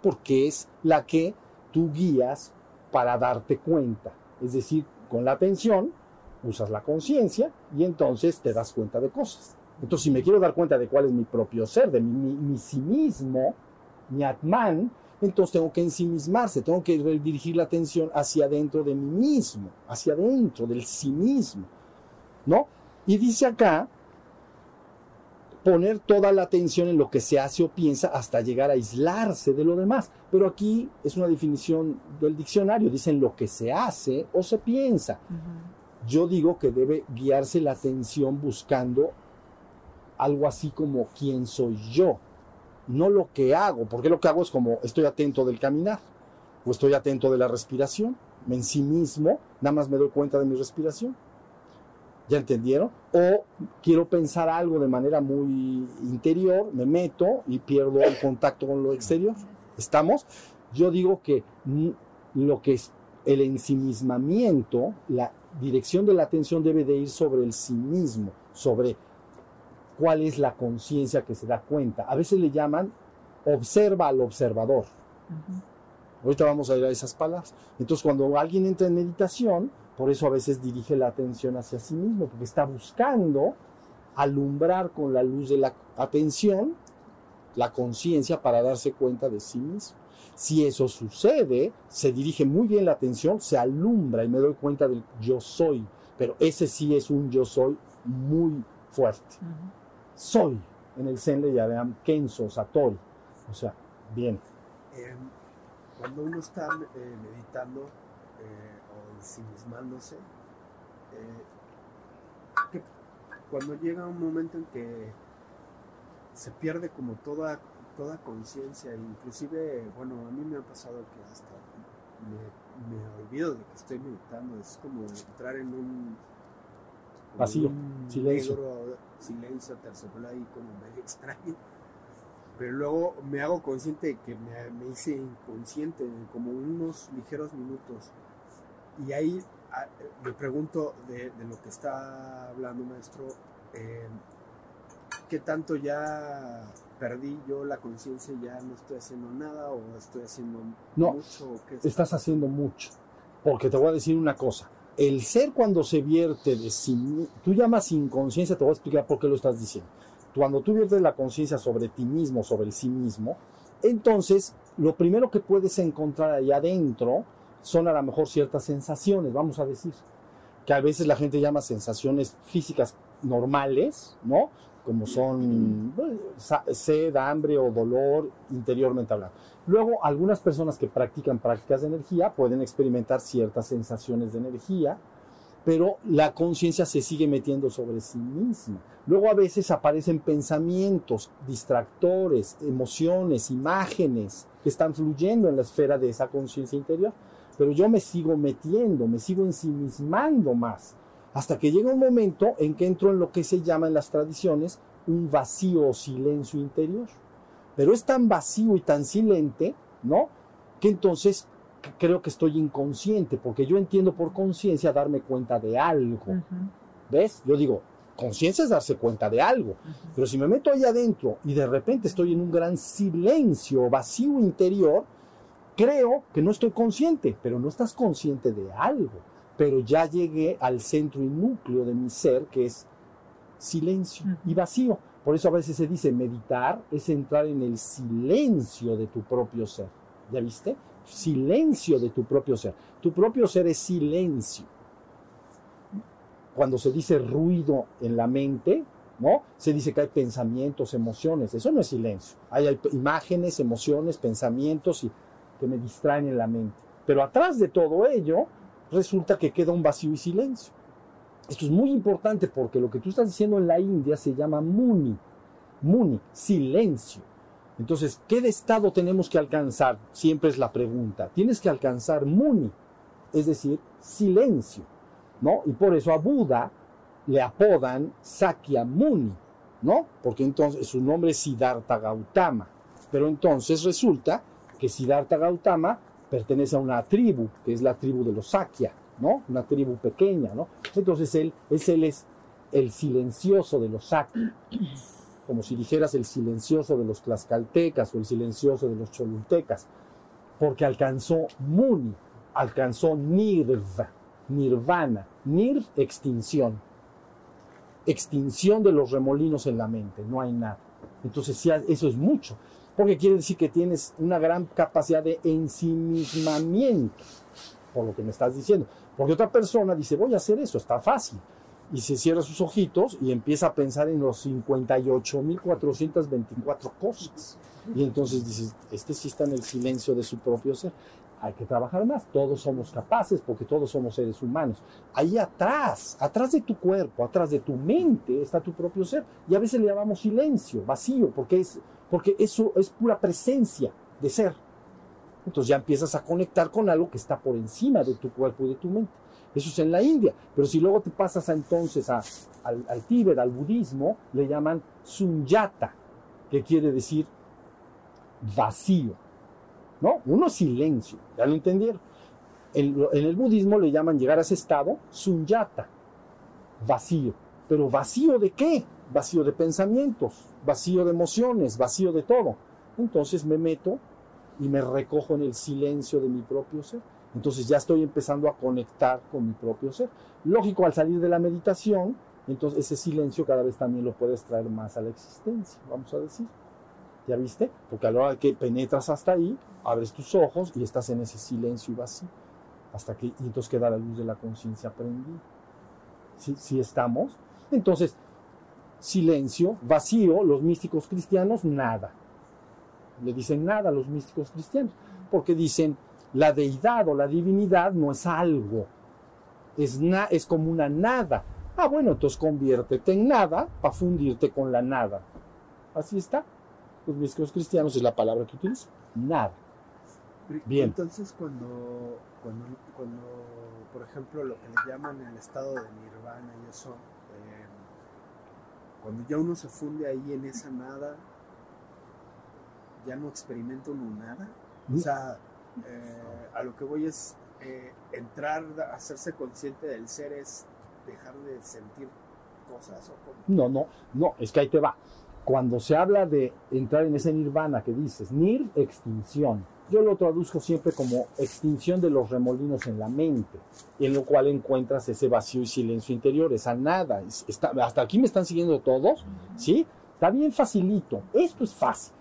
porque es la que tú guías para darte cuenta. Es decir, con la atención usas la conciencia y entonces te das cuenta de cosas. Entonces, si me quiero dar cuenta de cuál es mi propio ser, de mi, mi, sí mismo, mi Atman, entonces tengo que ensimismarse, tengo que dirigir la atención hacia adentro de mí mismo, hacia adentro del sí mismo, ¿no? Y dice acá, poner toda la atención en lo que se hace o piensa hasta llegar a aislarse de lo demás. Pero aquí es una definición del diccionario, dicen lo que se hace o se piensa. Yo digo que debe guiarse la atención buscando algo así como quién soy yo, no lo que hago, porque lo que hago es como estoy atento del caminar o estoy atento de la respiración, en sí mismo nada más me doy cuenta de mi respiración. ¿Ya entendieron? O quiero pensar algo de manera muy interior, me meto y pierdo el contacto con lo exterior. ¿Estamos? Yo digo que lo que es el ensimismamiento, la dirección de la atención debe de ir sobre el sí mismo, sobre cuál es la conciencia que se da cuenta. A veces le llaman observa al observador. Ahorita vamos a ir a esas palabras. Entonces, cuando alguien entra en meditación, por eso a veces dirige la atención hacia sí mismo, porque está buscando alumbrar con la luz de la atención la conciencia para darse cuenta de sí mismo. Si eso sucede, se dirige muy bien la atención, se alumbra y me doy cuenta del yo soy, pero ese sí es un yo soy muy fuerte soy. En el Zen le llaman Kenso, Satori. O sea, bien. Em, cuando uno está eh, meditando ensimismándose, eh, cuando llega un momento en que se pierde como toda, toda conciencia, inclusive, bueno, a mí me ha pasado que hasta me, me olvido de que estoy meditando, es como entrar en un vacío, silencio. Negro, silencio, terciopelo ahí como medio extraño. Pero luego me hago consciente de que me, me hice inconsciente en como unos ligeros minutos. Y ahí ah, me pregunto de, de, lo que está hablando maestro, eh, ¿qué tanto ya perdí yo la conciencia y ya no estoy haciendo nada o estoy haciendo no, mucho? ¿Qué estás haciendo mucho. Porque te voy a decir una cosa el ser cuando se vierte de sí, tú llamas inconsciencia, te voy a explicar por qué lo estás diciendo. Cuando tú viertes la conciencia sobre ti mismo, sobre el sí mismo, entonces lo primero que puedes encontrar ahí adentro son a lo mejor ciertas sensaciones, vamos a decir, que a veces la gente llama sensaciones físicas normales, ¿no? Como son sed, hambre o dolor interiormente hablando. Luego, algunas personas que practican prácticas de energía pueden experimentar ciertas sensaciones de energía, pero la conciencia se sigue metiendo sobre sí misma. Luego a veces aparecen pensamientos, distractores, emociones, imágenes que están fluyendo en la esfera de esa conciencia interior, pero yo me sigo metiendo, me sigo ensimismando más, hasta que llega un momento en que entro en lo que se llama en las tradiciones un vacío o silencio interior pero es tan vacío y tan silente, ¿no? Que entonces creo que estoy inconsciente, porque yo entiendo por conciencia darme cuenta de algo. ¿Ves? Yo digo, conciencia es darse cuenta de algo. Pero si me meto ahí adentro y de repente estoy en un gran silencio, vacío interior, creo que no estoy consciente, pero no estás consciente de algo. Pero ya llegué al centro y núcleo de mi ser, que es silencio y vacío. Por eso a veces se dice meditar es entrar en el silencio de tu propio ser. ¿Ya viste? Silencio de tu propio ser. Tu propio ser es silencio. Cuando se dice ruido en la mente, ¿no? Se dice que hay pensamientos, emociones. Eso no es silencio. Hay, hay imágenes, emociones, pensamientos y, que me distraen en la mente. Pero atrás de todo ello, resulta que queda un vacío y silencio. Esto es muy importante porque lo que tú estás diciendo en la India se llama muni. Muni, silencio. Entonces, ¿qué estado tenemos que alcanzar? Siempre es la pregunta. Tienes que alcanzar muni, es decir, silencio. ¿no? Y por eso a Buda le apodan Sakyamuni, ¿no? Porque entonces su nombre es Siddhartha Gautama. Pero entonces resulta que Siddhartha Gautama pertenece a una tribu, que es la tribu de los Sakya, ¿no? Una tribu pequeña, ¿no? Entonces él, es, el silencioso de los Sakya, como si dijeras el silencioso de los tlaxcaltecas o el silencioso de los cholultecas, porque alcanzó Muni, alcanzó Nirva, Nirvana, Nir, extinción, extinción de los remolinos en la mente, no hay nada. Entonces eso es mucho, porque quiere decir que tienes una gran capacidad de ensimismamiento, por lo que me estás diciendo. Porque otra persona dice, voy a hacer eso, está fácil. Y se cierra sus ojitos y empieza a pensar en los 58.424 cosas. Y entonces dices, este sí está en el silencio de su propio ser. Hay que trabajar más. Todos somos capaces porque todos somos seres humanos. Ahí atrás, atrás de tu cuerpo, atrás de tu mente está tu propio ser. Y a veces le llamamos silencio, vacío, porque, es, porque eso es pura presencia de ser. Entonces ya empiezas a conectar con algo que está por encima de tu cuerpo y de tu mente. Eso es en la India. Pero si luego te pasas entonces al, al Tíbet, al budismo, le llaman sunyata, que quiere decir vacío. ¿No? Uno silencio, ya lo entendieron. En, en el budismo le llaman llegar a ese estado sunyata, vacío. Pero vacío de qué? Vacío de pensamientos, vacío de emociones, vacío de todo. Entonces me meto y me recojo en el silencio de mi propio ser. Entonces ya estoy empezando a conectar con mi propio ser. Lógico, al salir de la meditación, entonces ese silencio cada vez también lo puedes traer más a la existencia, vamos a decir. ¿Ya viste? Porque a la hora que penetras hasta ahí, abres tus ojos y estás en ese silencio y vacío. Hasta que, y entonces queda la luz de la conciencia prendida. ¿Sí? ¿Sí estamos? Entonces, silencio, vacío, los místicos cristianos, nada. Le dicen nada a los místicos cristianos, porque dicen, la deidad o la divinidad no es algo, es, na, es como una nada. Ah, bueno, entonces conviértete en nada para fundirte con la nada. Así está. Los místicos cristianos es la palabra que utilizan. Nada. Bien. Entonces, cuando, cuando, cuando, por ejemplo, lo que le llaman el estado de nirvana y eso, cuando ya uno se funde ahí en esa nada, ya no experimenta uno nada. O sea, eh, a lo que voy es eh, entrar, hacerse consciente del ser es dejar de sentir cosas. ¿o? No, no, no, es que ahí te va. Cuando se habla de entrar en ese nirvana que dices, nir, extinción. Yo lo traduzco siempre como extinción de los remolinos en la mente, en lo cual encuentras ese vacío y silencio interior, esa nada. Está, hasta aquí me están siguiendo todos, ¿sí? Está bien facilito. Esto es fácil.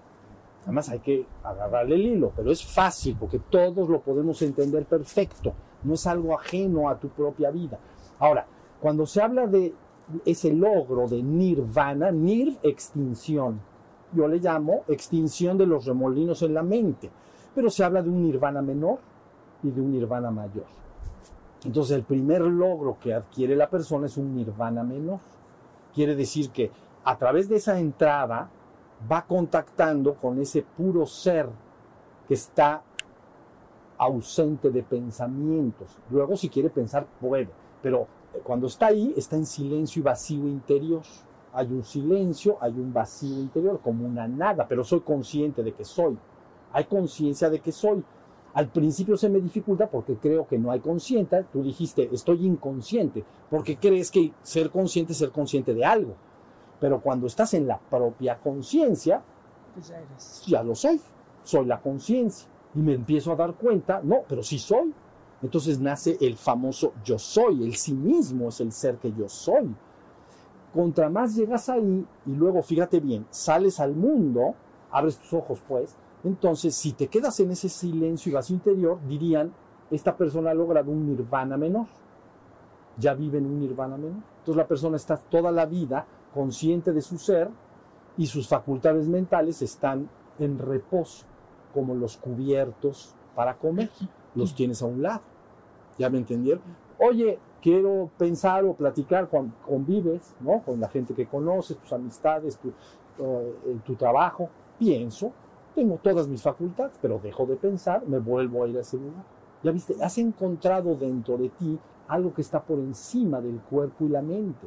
Además hay que agarrarle el hilo, pero es fácil porque todos lo podemos entender perfecto. No es algo ajeno a tu propia vida. Ahora, cuando se habla de ese logro de nirvana, nir, extinción. Yo le llamo extinción de los remolinos en la mente, pero se habla de un nirvana menor y de un nirvana mayor. Entonces el primer logro que adquiere la persona es un nirvana menor. Quiere decir que a través de esa entrada va contactando con ese puro ser que está ausente de pensamientos. Luego si quiere pensar puede, pero cuando está ahí está en silencio y vacío interior. Hay un silencio, hay un vacío interior, como una nada, pero soy consciente de que soy. Hay conciencia de que soy. Al principio se me dificulta porque creo que no hay consciente. Tú dijiste, estoy inconsciente, porque crees que ser consciente es ser consciente de algo. Pero cuando estás en la propia conciencia, Pues ya eres. ya lo soy, soy la conciencia. Y me empiezo a dar cuenta, no, pero sí soy. Entonces nace el famoso yo soy, el sí mismo es el ser que yo soy. Contra más llegas ahí y luego, fíjate bien, sales al mundo, abres tus ojos pues, entonces si te quedas en ese silencio y vacío interior, dirían, esta persona ha logrado un nirvana menor. Ya vive en un nirvana menor. Entonces la persona está toda la vida consciente de su ser y sus facultades mentales están en reposo, como los cubiertos para comer. Los tienes a un lado. ¿Ya me entendieron? Oye, quiero pensar o platicar cuando convives, ¿no? Con la gente que conoces, tus amistades, tu, eh, tu trabajo. Pienso, tengo todas mis facultades, pero dejo de pensar, me vuelvo a ir a ese lugar. Ya viste, has encontrado dentro de ti algo que está por encima del cuerpo y la mente.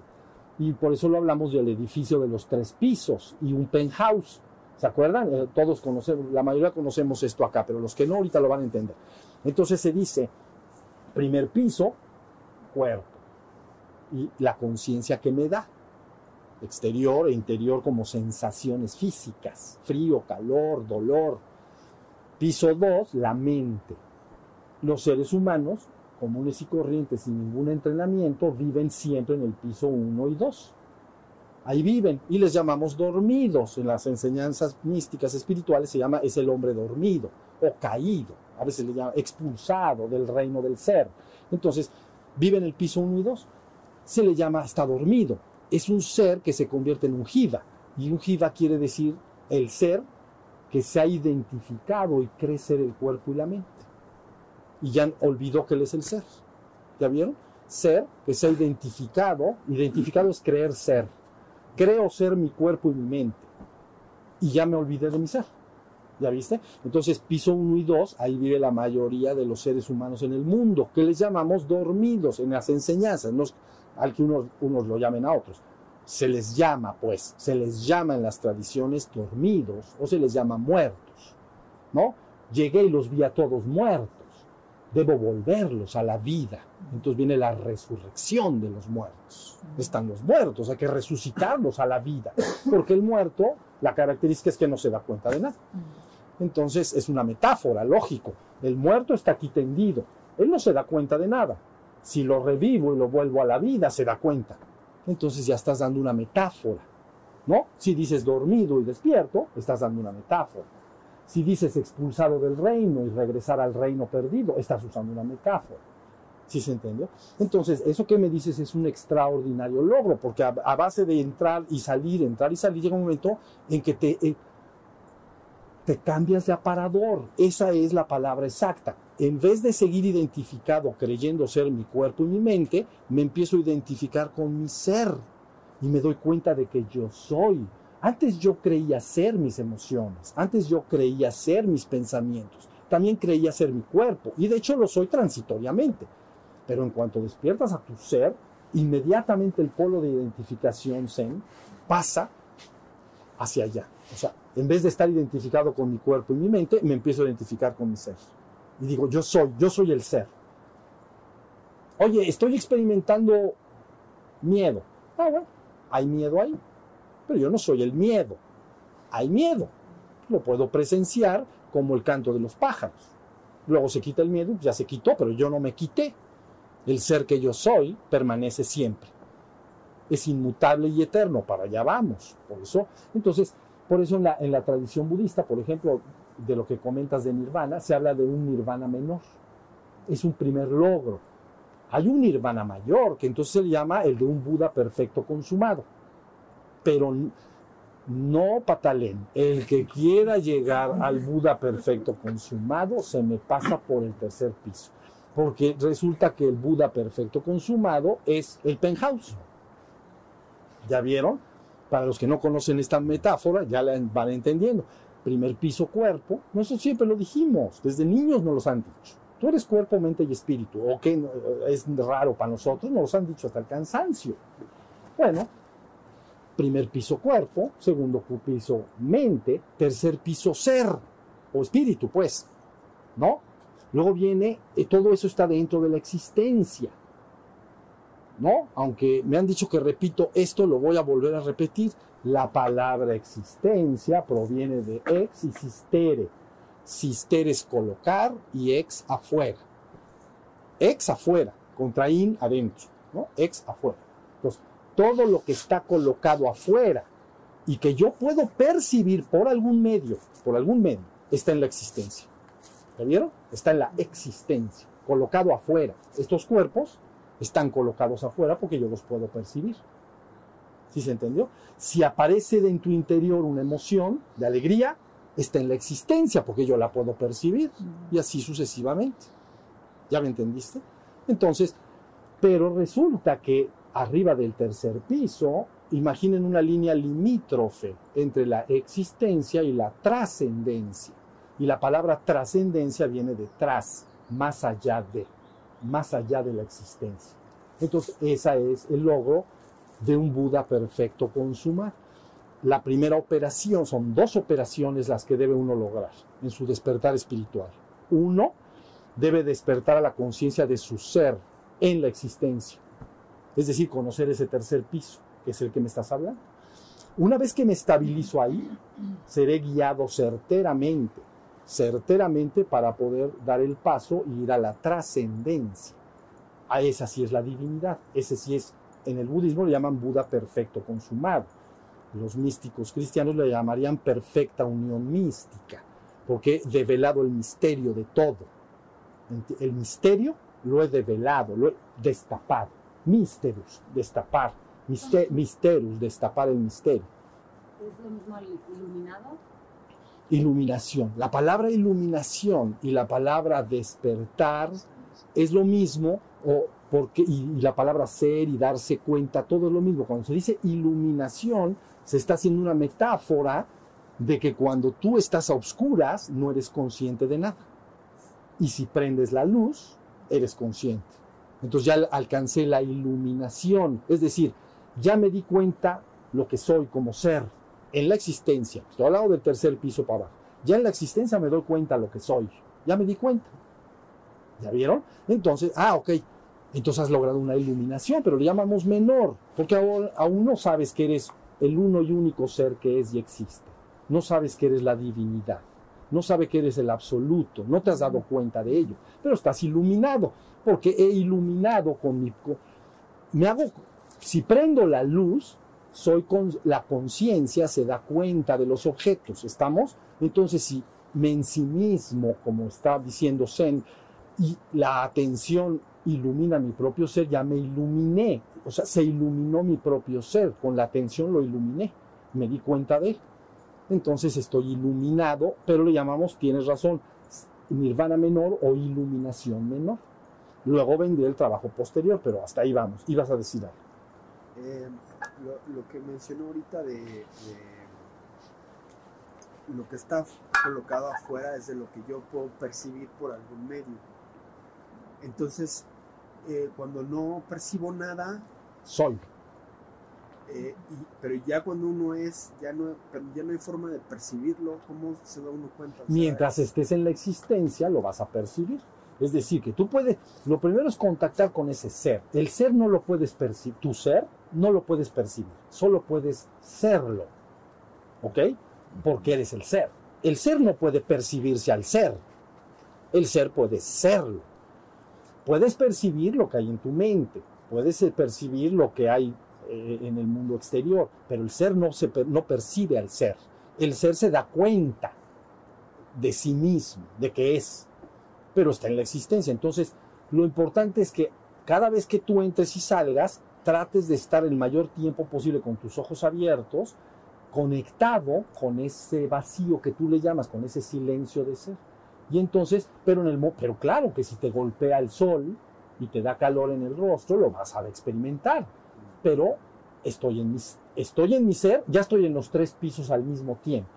Y por eso lo hablamos del edificio de los tres pisos y un penthouse. ¿Se acuerdan? Eh, todos conocemos, la mayoría conocemos esto acá, pero los que no ahorita lo van a entender. Entonces se dice, primer piso, cuerpo. Y la conciencia que me da, exterior e interior como sensaciones físicas, frío, calor, dolor. Piso 2, la mente. Los seres humanos, comunes y corrientes, sin ningún entrenamiento, viven siempre en el piso 1 y 2. Ahí viven y les llamamos dormidos. En las enseñanzas místicas espirituales se llama es el hombre dormido o caído. A veces le llama expulsado del reino del ser. Entonces, vive en el piso 1 y 2. Se le llama está dormido. Es un ser que se convierte en un jiva. Y un jiva quiere decir el ser que se ha identificado y cree ser el cuerpo y la mente. Y ya olvidó que él es el ser. ¿Ya vieron? Ser que se ha identificado. Identificado es creer ser. Creo ser mi cuerpo y mi mente. Y ya me olvidé de mi ser. ¿Ya viste? Entonces, piso 1 y 2, ahí vive la mayoría de los seres humanos en el mundo, que les llamamos dormidos en las enseñanzas, al que unos, unos lo llamen a otros. Se les llama, pues, se les llama en las tradiciones dormidos o se les llama muertos, ¿no? Llegué y los vi a todos muertos. Debo volverlos a la vida. Entonces viene la resurrección de los muertos. Están los muertos, hay que resucitarlos a la vida. Porque el muerto, la característica es que no se da cuenta de nada. Entonces es una metáfora, lógico. El muerto está aquí tendido. Él no se da cuenta de nada. Si lo revivo y lo vuelvo a la vida, se da cuenta. Entonces ya estás dando una metáfora. ¿No? Si dices dormido y despierto, estás dando una metáfora. Si dices expulsado del reino y regresar al reino perdido, estás usando una metáfora. ¿Sí se entendió? Entonces, eso que me dices es un extraordinario logro, porque a, base de entrar y salir, entrar y salir, llega un momento en que te, eh, te cambias de aparador. Esa es la palabra exacta. En vez de seguir identificado creyendo ser mi cuerpo y mi mente, me empiezo a identificar con mi ser y me doy cuenta de que yo soy. Antes yo creía ser mis emociones, antes yo creía ser mis pensamientos, también creía ser mi cuerpo y de hecho lo soy transitoriamente. Pero en cuanto despiertas a tu ser, inmediatamente el polo de identificación Zen pasa hacia allá. O sea, en vez de estar identificado con mi cuerpo y mi mente, me empiezo a identificar con mi ser. Y digo, yo soy, yo soy el ser. Oye, estoy experimentando miedo. Ah, bueno, hay miedo ahí. Pero yo no soy el miedo. Hay miedo. Lo puedo presenciar como el canto de los pájaros. Luego se quita el miedo, ya se quitó, pero yo no me quité. El ser que yo soy permanece siempre. Es inmutable y eterno, para allá vamos. Por eso, entonces, por eso en la, en la tradición budista, por ejemplo, de lo que comentas de nirvana, se habla de un nirvana menor. Es un primer logro. Hay un nirvana mayor, que entonces se llama el de un Buda perfecto consumado. Pero no patalén. El que quiera llegar al Buda perfecto consumado se me pasa por el tercer piso. Porque resulta que el Buda perfecto consumado es el penthouse. ¿Ya vieron? Para los que no conocen esta metáfora, ya la van entendiendo. Primer piso, cuerpo. Nosotros siempre lo dijimos, desde niños nos los han dicho. Tú eres cuerpo, mente y espíritu. O que es raro para nosotros, nos los han dicho hasta el cansancio. Bueno, primer piso, cuerpo. Segundo piso, mente. Tercer piso, ser. O espíritu, pues. ¿No? Luego viene, eh, todo eso está dentro de la existencia. ¿No? Aunque me han dicho que repito esto, lo voy a volver a repetir. La palabra existencia proviene de ex y sistere. Sistere es colocar y ex afuera. Ex afuera, contra in adentro, ¿no? Ex afuera. Entonces, todo lo que está colocado afuera y que yo puedo percibir por algún medio, por algún medio, está en la existencia. ¿Ya vieron? Está en la existencia, colocado afuera. Estos cuerpos están colocados afuera porque yo los puedo percibir. ¿Sí se entendió? Si aparece en tu interior una emoción de alegría, está en la existencia porque yo la puedo percibir y así sucesivamente. ¿Ya me entendiste? Entonces, pero resulta que arriba del tercer piso, imaginen una línea limítrofe entre la existencia y la trascendencia. Y la palabra trascendencia viene de tras, más allá de, más allá de la existencia. Entonces, ese es el logro de un Buda perfecto consumado. La primera operación, son dos operaciones las que debe uno lograr en su despertar espiritual. Uno, debe despertar a la conciencia de su ser en la existencia. Es decir, conocer ese tercer piso, que es el que me estás hablando. Una vez que me estabilizo ahí, seré guiado certeramente, certeramente para poder dar el paso y ir a la trascendencia. A esa sí es la divinidad, ese sí es, en el budismo le llaman Buda perfecto consumado. Los místicos cristianos le llamarían perfecta unión mística, porque he develado el misterio de todo. El misterio lo he develado, lo he destapado. Misterus, destapar. Mister, misterus, destapar el misterio. ¿Es lo mismo iluminado? Iluminación. La palabra iluminación y la palabra despertar es lo mismo, o porque, y, y la palabra ser y darse cuenta, todo es lo mismo. Cuando se dice iluminación, se está haciendo una metáfora de que cuando tú estás a oscuras, no eres consciente de nada. Y si prendes la luz, eres consciente. Entonces ya alcancé la iluminación, es decir, ya me di cuenta lo que soy como ser en la existencia. Estoy al del tercer piso para abajo. Ya en la existencia me doy cuenta lo que soy. Ya me di cuenta. ¿Ya vieron? Entonces, ah, ok. Entonces has logrado una iluminación, pero le llamamos menor, porque aún, aún no sabes que eres el uno y único ser que es y existe. No sabes que eres la divinidad. No sabes que eres el absoluto. No te has dado cuenta de ello. Pero estás iluminado, porque he iluminado con mi... Me hago... Si prendo la luz, soy con la conciencia se da cuenta de los objetos. ¿Estamos? Entonces, si me en sí mismo, como está diciendo Zen, y la atención ilumina mi propio ser, ya me iluminé. O sea, se iluminó mi propio ser. Con la atención lo iluminé. Me di cuenta de él. Entonces estoy iluminado, pero le llamamos, tienes razón, nirvana menor o iluminación menor. Luego vendría el trabajo posterior, pero hasta ahí vamos. Ibas a decir algo. Eh, lo, lo, que mencionó ahorita de, de, lo que está colocado afuera es de lo que yo puedo percibir por algún medio. Entonces, eh, cuando no percibo nada, soy. Eh, y, pero ya cuando uno es, ya no, ya no hay forma de percibirlo, ¿cómo se da uno cuenta? Mientras estés en la existencia, lo vas a percibir. Es decir, que tú puedes, lo primero es contactar con ese ser. El ser no lo puedes percibir, tu ser no lo puedes percibir, solo puedes serlo. ¿Ok? Porque eres el ser. El ser no puede percibirse al ser. El ser puede serlo. Puedes percibir lo que hay en tu mente, puedes percibir lo que hay eh, en el mundo exterior, pero el ser no, se, no percibe al ser. El ser se da cuenta de sí mismo, de que es, pero está en la existencia. Entonces, lo importante es que cada vez que tú entres y salgas, trates de estar el mayor tiempo posible con tus ojos abiertos, conectado con ese vacío que tú le llamas, con ese silencio de ser. Y entonces, pero en el pero claro que si te golpea el sol y te da calor en el rostro, lo vas a experimentar. Pero estoy en mi, estoy en mi ser, ya estoy en los tres pisos al mismo tiempo.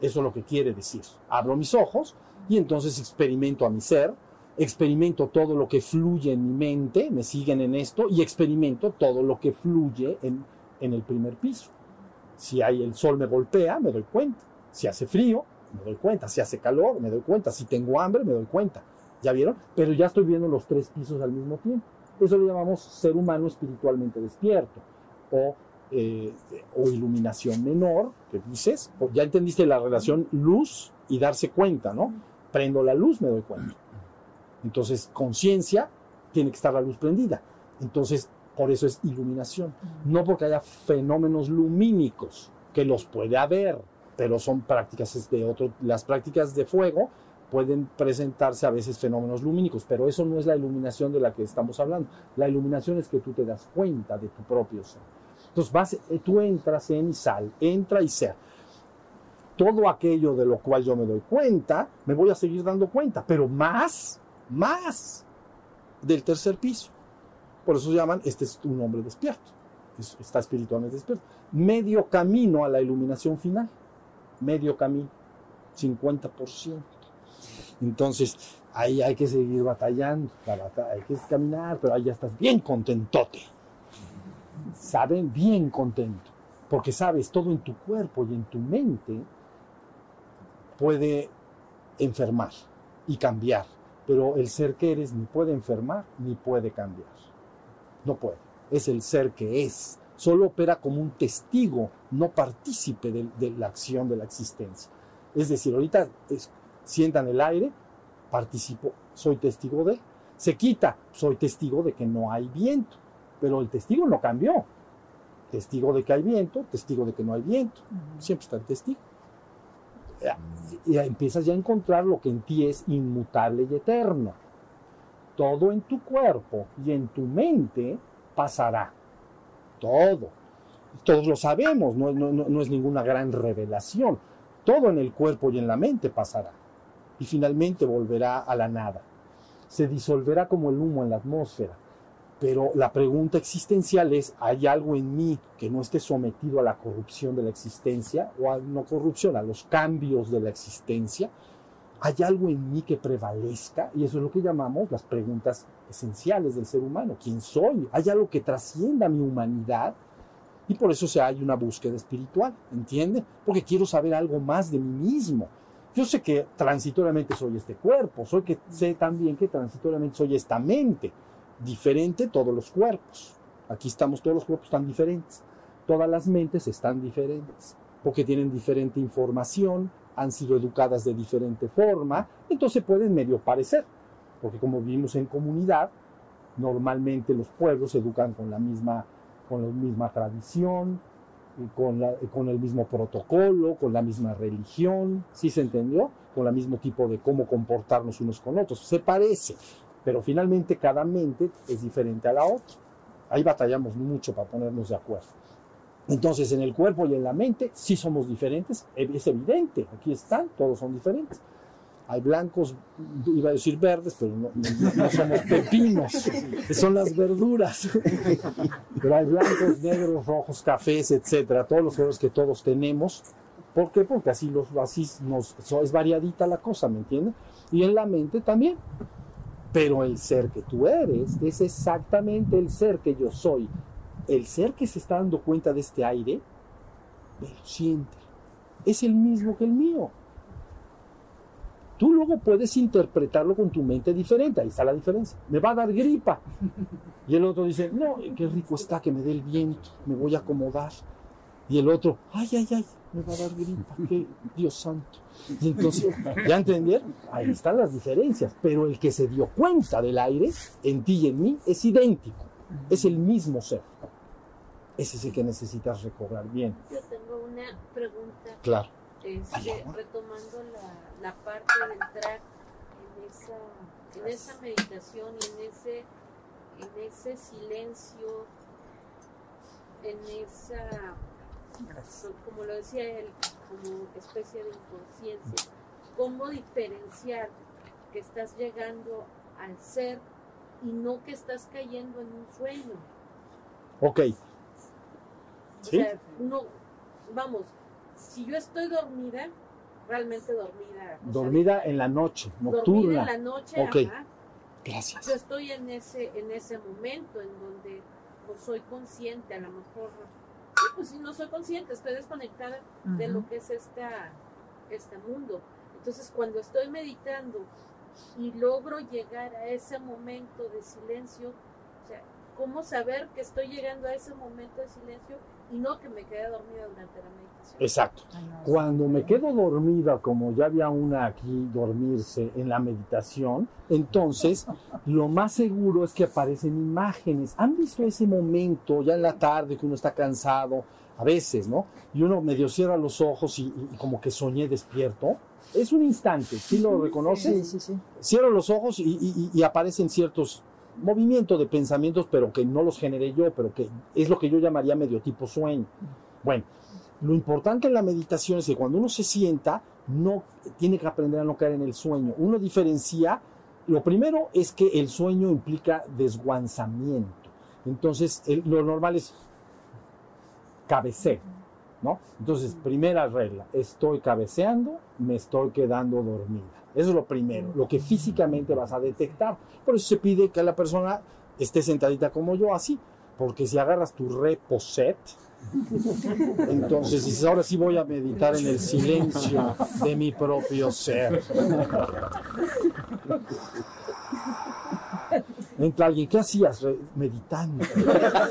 Eso es lo que quiere decir. Abro mis ojos y entonces experimento a mi ser, experimento todo lo que fluye en mi mente, me siguen en esto, y experimento todo lo que fluye en, en el primer piso. Si hay el sol me golpea, me doy cuenta. Si hace frío, me doy cuenta. Si hace calor, me doy cuenta. Si tengo hambre, me doy cuenta. ¿Ya vieron? Pero ya estoy viendo los tres pisos al mismo tiempo. Eso lo llamamos ser humano espiritualmente despierto. O, eh, o iluminación menor, que dices. Ya entendiste la relación luz y darse cuenta, ¿no? Prendo la luz, me doy cuenta. Entonces, conciencia, tiene que estar la luz prendida. Entonces, por eso es iluminación. No porque haya fenómenos lumínicos, que los puede haber, pero son prácticas de otro. Las prácticas de fuego pueden presentarse a veces fenómenos lumínicos, pero eso no es la iluminación de la que estamos hablando. La iluminación es que tú te das cuenta de tu propio ser. Entonces, vas, eh, tú entras en y sal, entra y ser. Todo aquello de lo cual yo me doy cuenta, me voy a seguir dando cuenta, pero más, más del tercer piso. Por eso llaman, este es un hombre despierto, es- está espiritualmente despierto. Medio camino a la iluminación final, medio camino, 50%. Entonces, ahí hay que seguir batallando, la bata- hay que caminar, pero ahí ya estás bien contentote. ¿Saben? Bien contento. Porque sabes, todo en tu cuerpo y en tu mente puede enfermar y cambiar. Pero el ser que eres ni puede enfermar ni puede cambiar. No puede. Es el ser que es. Solo opera como un testigo, no partícipe de, de la acción de la existencia. Es decir, ahorita es- sientan el aire, participo, soy testigo de. Se quita, soy testigo de que no hay viento. Pero el testigo no cambió. Testigo de que hay viento, testigo de que no hay viento. Siempre está el testigo. Y empiezas ya a encontrar lo que en ti es inmutable y eterno. Todo en tu cuerpo y en tu mente pasará. Todo. Todos lo sabemos, no, no- no- es ninguna gran revelación. Todo en el cuerpo y en la mente pasará. Y finalmente volverá a la nada. Se disolverá como el humo en la atmósfera. Pero la pregunta existencial es, ¿hay algo en mí que no esté sometido a la corrupción de la existencia? O a no corrupción, a los cambios de la existencia. ¿Hay algo en mí que prevalezca? Y eso es lo que llamamos las preguntas esenciales del ser humano. ¿Quién soy? ¿Hay algo que trascienda mi humanidad? Y por eso se hay una búsqueda espiritual, ¿entiende? Porque quiero saber algo más de mí mismo. Yo sé que transitoriamente soy este cuerpo, soy que, sé también que transitoriamente soy esta mente, diferente todos los cuerpos. Aquí estamos, todos los cuerpos están diferentes. Todas las mentes están diferentes, porque tienen diferente información, han sido educadas de diferente forma, entonces pueden medio parecer, porque como vivimos en comunidad, normalmente los pueblos se educan con la misma, con la misma tradición, con, con el mismo protocolo, con la misma religión, ¿sí se entendió? Con el mismo tipo de cómo comportarnos unos con otros. Se parece, pero finalmente cada mente es diferente a la otra. Ahí batallamos mucho para ponernos de acuerdo. Entonces, en el cuerpo y en la mente sí somos diferentes, es evidente, aquí están, todos son diferentes. Hay blancos, iba a decir verdes, pero no, no- no somos pepinos, son las verduras. Pero hay blancos, negros, rojos, cafés, etcétera, todos los colores que todos tenemos. ¿Por qué? Porque así, los, así nos, es variadita la cosa, ¿me entiendes? Y en la mente también. Pero el ser que tú eres es exactamente el ser que yo soy. El ser que se está dando cuenta de este aire, me lo siente. Es el mismo que el mío. Tú luego puedes interpretarlo con tu mente diferente. Ahí está la diferencia. Me va a dar gripa. Y el otro dice, no, qué rico está que me dé el viento, me voy a acomodar. Y el otro, ay, ay, ay, me va a dar gripa, qué Dios santo. Y entonces, ¿ya entendieron? Ahí están las diferencias. Pero el que se dio cuenta del aire, en ti y en mí, es idéntico. Es el mismo ser. Ese es el que necesitas recobrar bien. Yo tengo una pregunta, Claro. este, retomando la, la parte de entrar en esa, en esa meditación y en ese, en ese silencio, en esa, como lo decía él, como especie de inconsciencia. ¿Cómo diferenciar que estás llegando al ser y no que estás cayendo en un sueño? Ok. O ¿Sí? sea, no, vamos, si yo estoy dormida, realmente dormida. sea, Dormida en la noche, dormida nocturna. en la noche, Ok. ajá, Gracias. yo estoy en ese, en ese momento en donde pues, soy consciente, a lo mejor, pues si no soy consciente, estoy desconectada de lo que es esta, este mundo. Entonces, cuando estoy meditando y logro llegar a ese momento de silencio, o sea, ¿cómo saber que estoy llegando a ese momento de silencio y no que me quede dormida durante la meditación? Exacto. Cuando me quedo dormida, como ya había una aquí dormirse en la meditación, entonces lo más seguro es que aparecen imágenes. ¿Han visto ese momento ya en la tarde que uno está cansado? A veces, ¿no? Y uno medio cierra los ojos y, y como que soñé despierto. Es un instante, ¿sí lo reconoces? Sí, sí, sí. Cierro los ojos y, y- y aparecen ciertos movimientos de pensamientos, pero que no los generé yo, pero que es lo que yo llamaría medio tipo sueño. Bueno, lo importante en la meditación es que cuando uno se sienta, no tiene que aprender a no caer en el sueño. Uno diferencia, lo primero es que el sueño implica desguanzamiento. Entonces, lo normal es cabeceo, ¿no? Entonces, primera regla, estoy cabeceando, me estoy quedando dormida. Eso es lo primero, lo que físicamente vas a detectar. Por eso se pide que la persona esté sentadita como yo, así. Porque si agarras tu reposet, entonces dices, ahora sí voy a meditar en el silencio de mi propio ser. Entra alguien, ¿qué hacías? Meditando.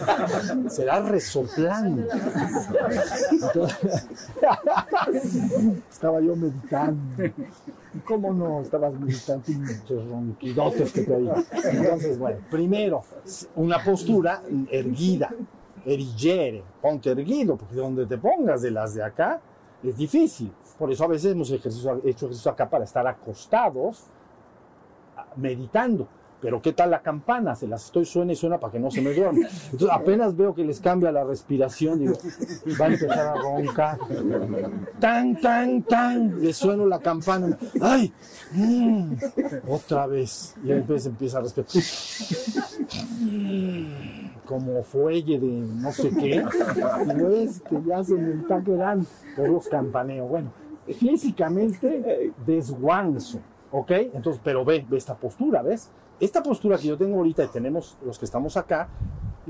Será resoplando. Entonces, Estaba yo meditando. ¿Cómo no? Estabas meditando pinches ronquidotes que te oí. Entonces, bueno, primero, una postura erguida, erigere, ponte erguido, porque donde te pongas de las de acá es difícil. Por eso a veces hemos hecho ejercicio acá para estar acostados, meditando. Pero ¿qué tal la campana? Se las estoy suena y suena para que no se me duerma. Entonces apenas veo que les cambia la respiración, digo, va a empezar a roncar. Tan, tan, tan, le sueno la campana. ¡Ay! mm, otra vez. Y entonces empieza a respirar. Como fuelle de no sé qué. Digo, este ya se me está quedando por los campaneos. Bueno, físicamente desguanzo. ¿Ok? Entonces, pero ve, ve esta postura, ¿ves? Esta postura que yo tengo ahorita y tenemos los que estamos acá,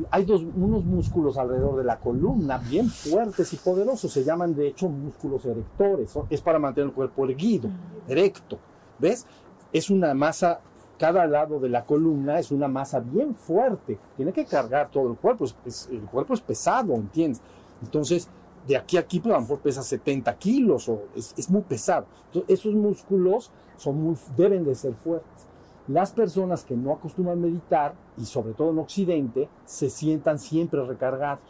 hay dos, unos músculos alrededor de la columna bien fuertes y poderosos. Se llaman, de hecho, músculos erectores. Es para mantener el cuerpo erguido, erecto. ¿Ves? Es una masa, cada lado de la columna es una masa bien fuerte. Tiene que cargar todo el cuerpo. es- es- el cuerpo es pesado, ¿entiendes? Entonces, de aquí a aquí, pues, a lo mejor pesa 70 kilos o es, es muy pesado. Entonces, esos músculos son muy, deben de ser fuertes. Las personas que no acostumbran a meditar, y sobre todo en Occidente, se sientan siempre recargados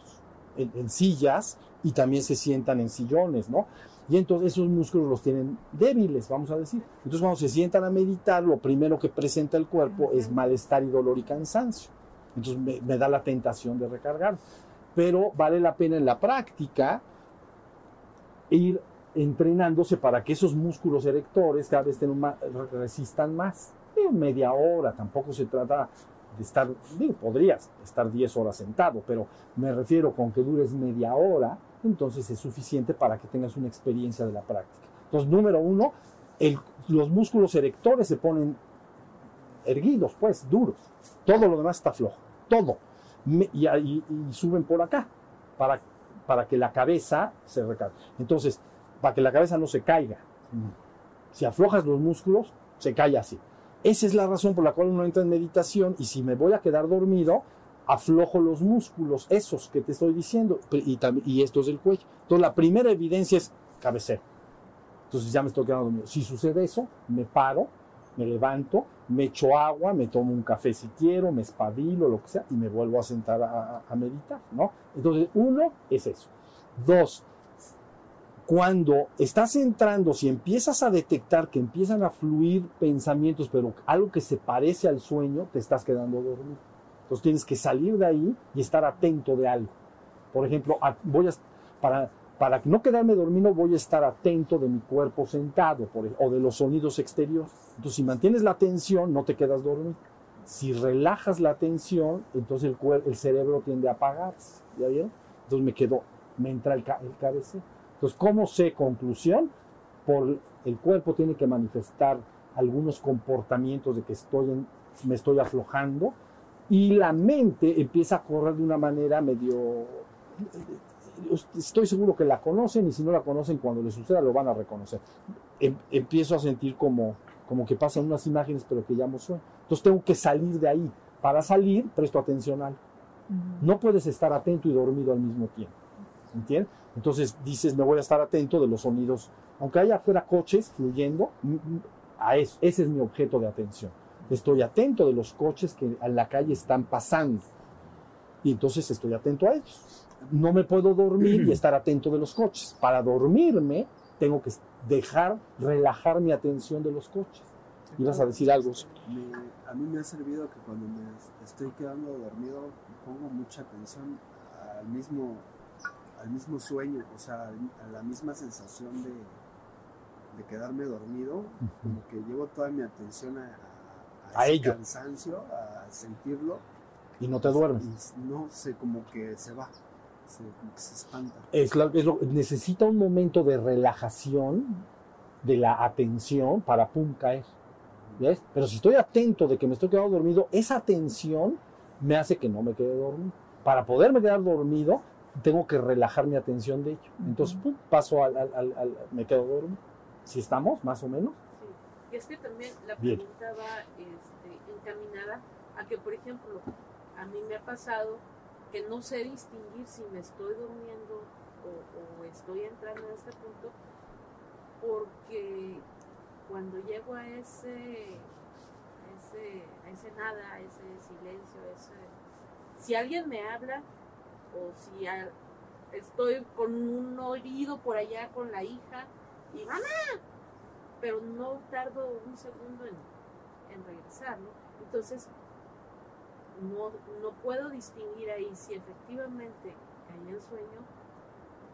en, en sillas y también se sientan en sillones, ¿no? Y entonces esos músculos los tienen débiles, vamos a decir. Entonces cuando se sientan a meditar, lo primero que presenta el cuerpo es malestar y dolor y cansancio. Entonces me, me da la tentación de recargar. Pero vale la pena en la práctica ir entrenándose para que esos músculos erectores cada vez resistan más. Media hora, tampoco se trata de estar, digo, podrías estar 10 horas sentado, pero me refiero con que dures media hora, entonces es suficiente para que tengas una experiencia de la práctica. Entonces, número uno, los músculos erectores se ponen erguidos, pues, duros. Todo lo demás está flojo, todo. Y suben por acá, para, para que la cabeza se recargue. Entonces, para que la cabeza no se caiga. Si aflojas los músculos, se cae así. Esa es la razón por la cual uno entra en meditación y si me voy a quedar dormido, aflojo los músculos, esos que te estoy diciendo, y, y estos del cuello. Entonces, la primera evidencia es cabeceo. Entonces ya me estoy quedando dormido. Si sucede eso, me paro, me levanto, me echo agua, me tomo un café si quiero, me espabilo, lo que sea, y me vuelvo a sentar a- a meditar, ¿no? Entonces, uno es eso. Dos, cuando estás entrando, si empiezas a detectar que empiezan a fluir pensamientos, pero algo que se parece al sueño, te estás quedando dormido. Entonces tienes que salir de ahí y estar atento de algo. Por ejemplo, voy a, para, para no quedarme dormido, voy a estar atento de mi cuerpo sentado o de los sonidos exteriores. Entonces, si mantienes la atención, no te quedas dormido. Si relajas la atención, entonces el, cerebro tiende a apagarse. ¿Ya vieron? Entonces me quedo, me entra el, ca-. Entonces, ¿cómo sé conclusión? Por el cuerpo tiene que manifestar algunos comportamientos de que estoy en- me estoy aflojando y la mente empieza a correr de una manera medio estoy seguro que la conocen y si no la conocen, cuando les suceda lo van a reconocer. Em- empiezo a sentir como, como que pasan unas imágenes, pero que llamo sueño. Entonces tengo que salir de ahí. Para salir, presto atención al. No puedes estar atento y dormido al mismo tiempo. ¿Entiendes? Entonces dices, me voy a estar atento de los sonidos. Aunque haya afuera coches fluyendo, mm, mm, a eso, ese es mi objeto de atención. Estoy atento de los coches que en la calle están pasando. Y entonces estoy atento a ellos. No me puedo dormir y estar atento de los coches. Para dormirme, tengo que dejar, relajar mi atención de los coches. Ibas a decir algo. Me- a mí me ha servido que cuando me estoy quedando dormido pongo mucha atención al mismo, al mismo sueño, o sea, a la misma sensación de, de quedarme dormido, como que llevo toda mi atención a, a, A ese ello. cansancio, a sentirlo. Y no te duermes. Y no sé, como que se va, se, como que se espanta. Es la- es lo- necesita un momento de relajación de la atención para pum caer. ¿Ves? Pero si estoy atento de que me estoy quedando dormido, esa atención me hace que no me quede dormido. Para poderme quedar dormido, tengo que relajar mi atención de ello. Entonces, pum, paso al, al- al- al- me quedo dormido. Si estamos, más o menos. Sí. Y es que también la Bien. pregunta va este, encaminada a que, por ejemplo, a mí me ha pasado que no sé distinguir si me estoy durmiendo o, o estoy entrando en este punto, porque cuando llego a ese, a ese, a ese nada, a ese silencio, a ese, si alguien me habla o si a- estoy con un oído por allá con la hija y mamá, pero no tardo un segundo en, en regresar, ¿no? Entonces, no, no puedo distinguir ahí si efectivamente caí en sueño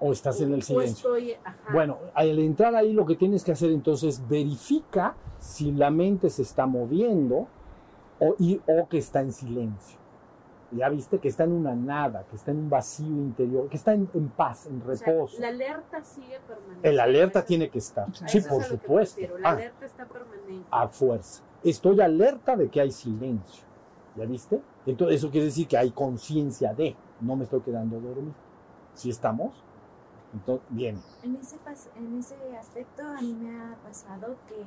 O estás en el silencio. estoy, Bueno, al entrar ahí lo que tienes que hacer entonces verifica si la mente se está moviendo o, y, o que está en silencio. Ya viste que está en una nada, que está en un vacío interior, que está en, en paz, en o sea, reposo. la alerta sigue permaneciendo. El alerta tiene que estar. Sí, eso por es supuesto. La Ah, alerta está permanente. a fuerza. Estoy alerta de que hay silencio. ¿Ya viste? Entonces eso quiere decir que hay conciencia de, no me estoy quedando dormido. ¿Sí estamos? Entonces, bien. En ese, en ese aspecto a mí me ha pasado que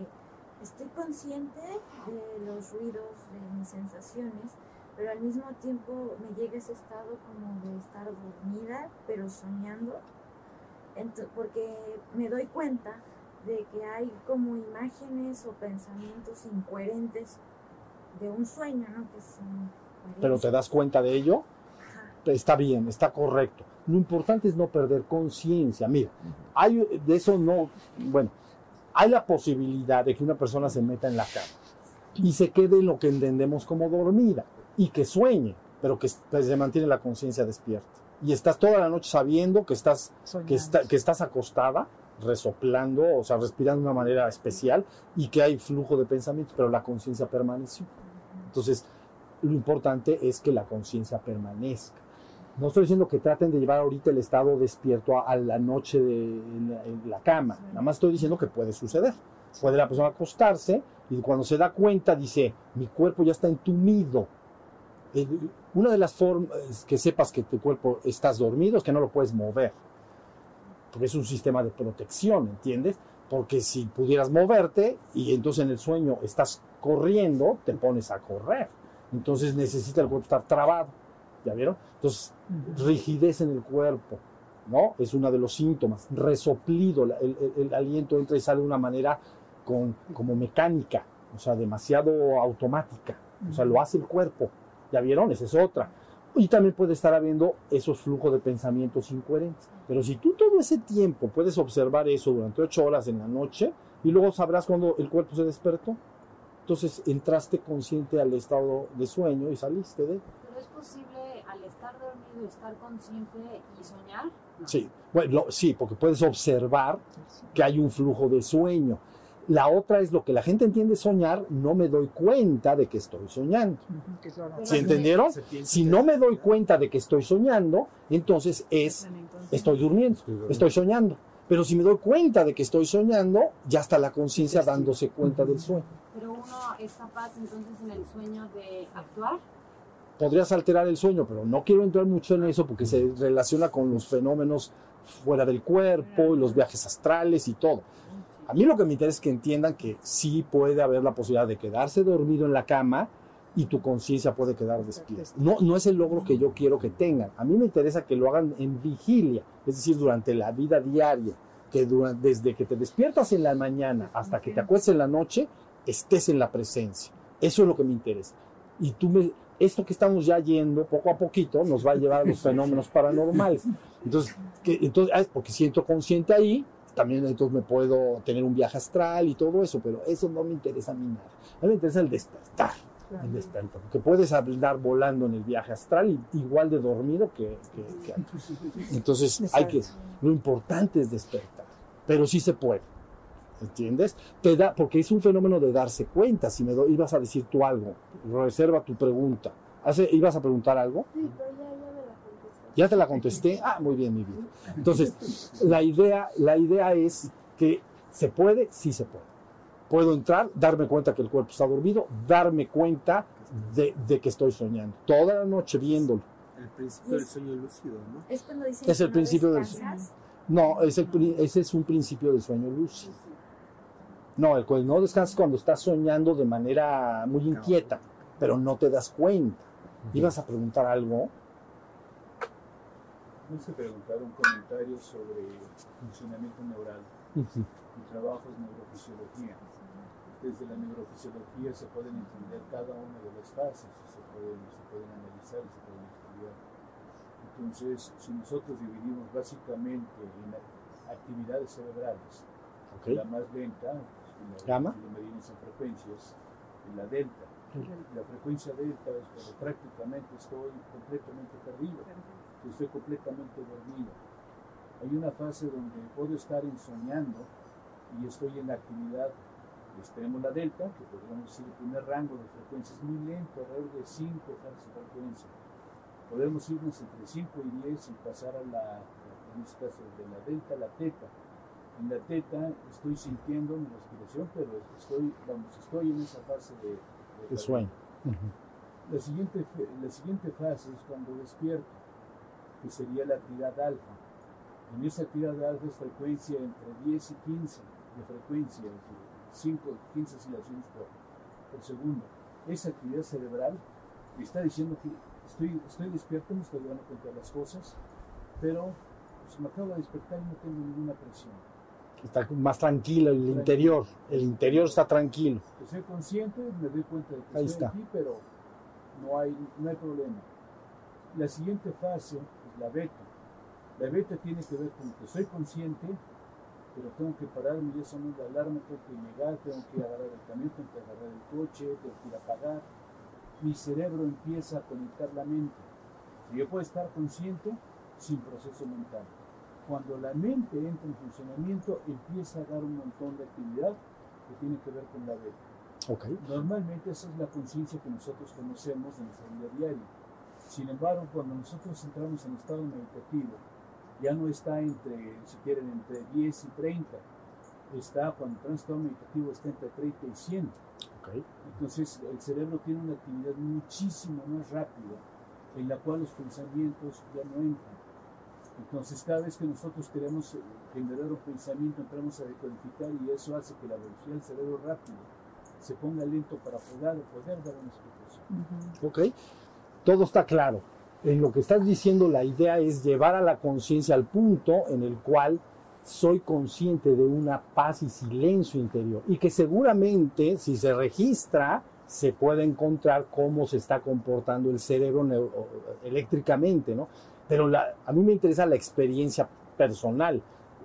estoy consciente de los ruidos, de mis sensaciones, pero al mismo tiempo me llega ese estado como de estar dormida, pero soñando, porque me doy cuenta de que hay como imágenes o pensamientos incoherentes de un sueño, ¿no? Que son Pero te das cuenta de ello, Ajá. está bien, está correcto. Lo importante es no perder conciencia. Mira, hay de eso no, bueno, hay la posibilidad de que una persona se meta en la cama y se quede en lo que entendemos como dormida y que sueñe, pero que, que se mantiene la conciencia despierta. Y estás toda la noche sabiendo que estás, que, está- que estás acostada, resoplando, o sea, respirando de una manera especial y que hay flujo de pensamientos, pero la conciencia permaneció. Entonces, lo importante es que la conciencia permanezca. No estoy diciendo que traten de llevar ahorita el estado despierto a, a la noche de, en, la, en la cama. Nada más estoy diciendo que puede suceder. Puede la persona acostarse y cuando se da cuenta dice, mi cuerpo ya está entumido. Eh, Una de las formas que sepas que tu cuerpo estás dormido es que no lo puedes mover. Porque es un sistema de protección, ¿entiendes? Porque si pudieras moverte y entonces en el sueño estás corriendo, te pones a correr. Entonces necesita el cuerpo estar trabado. ¿Ya vieron? Entonces, rigidez en el cuerpo, ¿no? Es uno de los síntomas. Resoplido, el- el aliento entra y sale de una manera con, como mecánica, o sea, demasiado automática. O sea, lo hace el cuerpo. ¿Ya vieron? Esa es otra. Y también puede estar habiendo esos flujos de pensamientos incoherentes. Pero si tú todo ese tiempo puedes observar eso durante ocho horas en la noche y luego sabrás cuando el cuerpo se despertó, entonces entraste consciente al estado de sueño y saliste de él. Pero es posible al estar dormido estar consciente y soñar. No. Sí, bueno, sí, porque puedes observar que hay un flujo de sueño. La otra es lo que la gente entiende soñar, no me doy cuenta de que estoy soñando. Pero ¿Sí sí, entendieron? Si no me doy cuenta de que estoy soñando, entonces es estoy durmiendo, estoy soñando. Pero si me doy cuenta de que estoy soñando, ya está la conciencia dándose cuenta del sueño. Pero uno es capaz entonces en el sueño de actuar. podrías alterar el sueño, pero no quiero entrar mucho en eso porque se relaciona con los fenómenos fuera del cuerpo, y los viajes astrales y todo. A mí lo que me interesa es que entiendan que sí puede haber la posibilidad de quedarse dormido en la cama y tu conciencia puede quedar despierta. No, no es el logro que yo quiero que tengan. A mí me interesa que lo hagan en vigilia, es decir, durante la vida diaria, que desde que te despiertas en la mañana hasta que te acuestes en la noche, estés en la presencia. Eso es lo que me interesa. Y tú me, esto que estamos ya yendo poco a poquito nos va a llevar a los fenómenos paranormales. Entonces, que, entonces ah, porque siento consciente ahí, también entonces me puedo tener un viaje astral y todo eso, pero eso no me interesa a mí nada. A mí me interesa el despertar. El despertar, porque puedes andar volando en el viaje astral igual de dormido que, que-. Entonces, hay que, lo importante es despertar, pero sí se puede. ¿Entiendes? Te da, porque es un fenómeno de darse cuenta. Si me do- ibas a decir tú algo, reserva tu pregunta. Hace, ¿Ibas a preguntar algo? Sí, pero ya, ya me la contesté. ¿Ya te la contesté? Ah, muy bien, mi vida. Entonces, la idea, la idea es que se puede, sí se puede. Puedo entrar, darme cuenta que el cuerpo está dormido, darme cuenta de, de que estoy soñando. Toda la noche viéndolo. El principio del sueño lúcido, ¿no? Es cuando dicen Es que el no principio del descansas. No, es el ese es un principio del sueño lúcido. No, el cual no descansas cuando estás soñando de manera muy inquieta, pero no te das cuenta. ¿Ibas a preguntar algo? No se preguntar un comentario sobre funcionamiento neural. Mi trabajo es neurofisiología. Desde la neurofisiología se pueden entender cada una de las fases, se pueden, se pueden analizar y se pueden estudiar. Entonces, si nosotros dividimos básicamente en actividades cerebrales, la más lenta, si la, Gamma. si lo medimos en frecuencias, en la delta. La frecuencia delta es cuando prácticamente estoy completamente perdido, que estoy completamente dormido. Hay una fase donde puedo estar ensoñando y estoy en la actividad, tenemos la delta, que podríamos decir el primer rango de frecuencia es muy lento, alrededor de 5 Hz de frecuencia. Podemos irnos entre 5 y 10 y pasar a la, en este caso, de la delta a la teta. En la teta estoy sintiendo mi respiración, pero estoy, vamos, estoy en esa fase de, El sueño. La siguiente, la siguiente fase es cuando despierto, que sería la actividad alfa. En esa actividad alfa es frecuencia entre 10 y 15 de frecuencia, es decir, 5, 15 oscilaciones por, por segundo. Esa actividad cerebral me está diciendo que estoy, estoy despierto, me estoy dando cuenta de las cosas, pero pues, me acabo de despertar y no tengo ninguna presión. Está más tranquilo el interior. El interior está tranquilo. que soy consciente, me doy cuenta de que Ahí estoy está. aquí, pero no hay, no hay problema. La siguiente fase la beta. La beta tiene que ver con que soy consciente, pero tengo que pararme, ya sonó la alarma, tengo que llegar, tengo que agarrar el camión, tengo que agarrar el coche, tengo que ir a pagar. Mi cerebro empieza a conectar la mente. Yo puedo estar consciente sin proceso mental. Cuando la mente entra en funcionamiento, empieza a dar un montón de actividad que tiene que ver con la beta. Ok. Normalmente esa es la conciencia que nosotros conocemos en nuestra vida diaria. Sin embargo, cuando nosotros entramos en estado meditativo, ya no está entre, si quieren, entre 10 y 30. Está, cuando entra en estado meditativo, está entre 30 y 100. Ok. Entonces, el cerebro tiene una actividad muchísimo más rápida, en la cual los pensamientos ya no entran. Entonces, cada vez que nosotros queremos eh, generar un pensamiento, entramos a decodificar y eso hace que la velocidad del cerebro rápido se ponga lento para poder, poder dar una explicación. Ok. Todo está claro. En lo que estás diciendo, la idea es llevar a la conciencia al punto en el cual soy consciente de una paz y silencio interior. Y que seguramente, si se registra, se puede encontrar cómo se está comportando el cerebro eléctricamente, ¿no? Pero la- a mí me interesa la experiencia personal.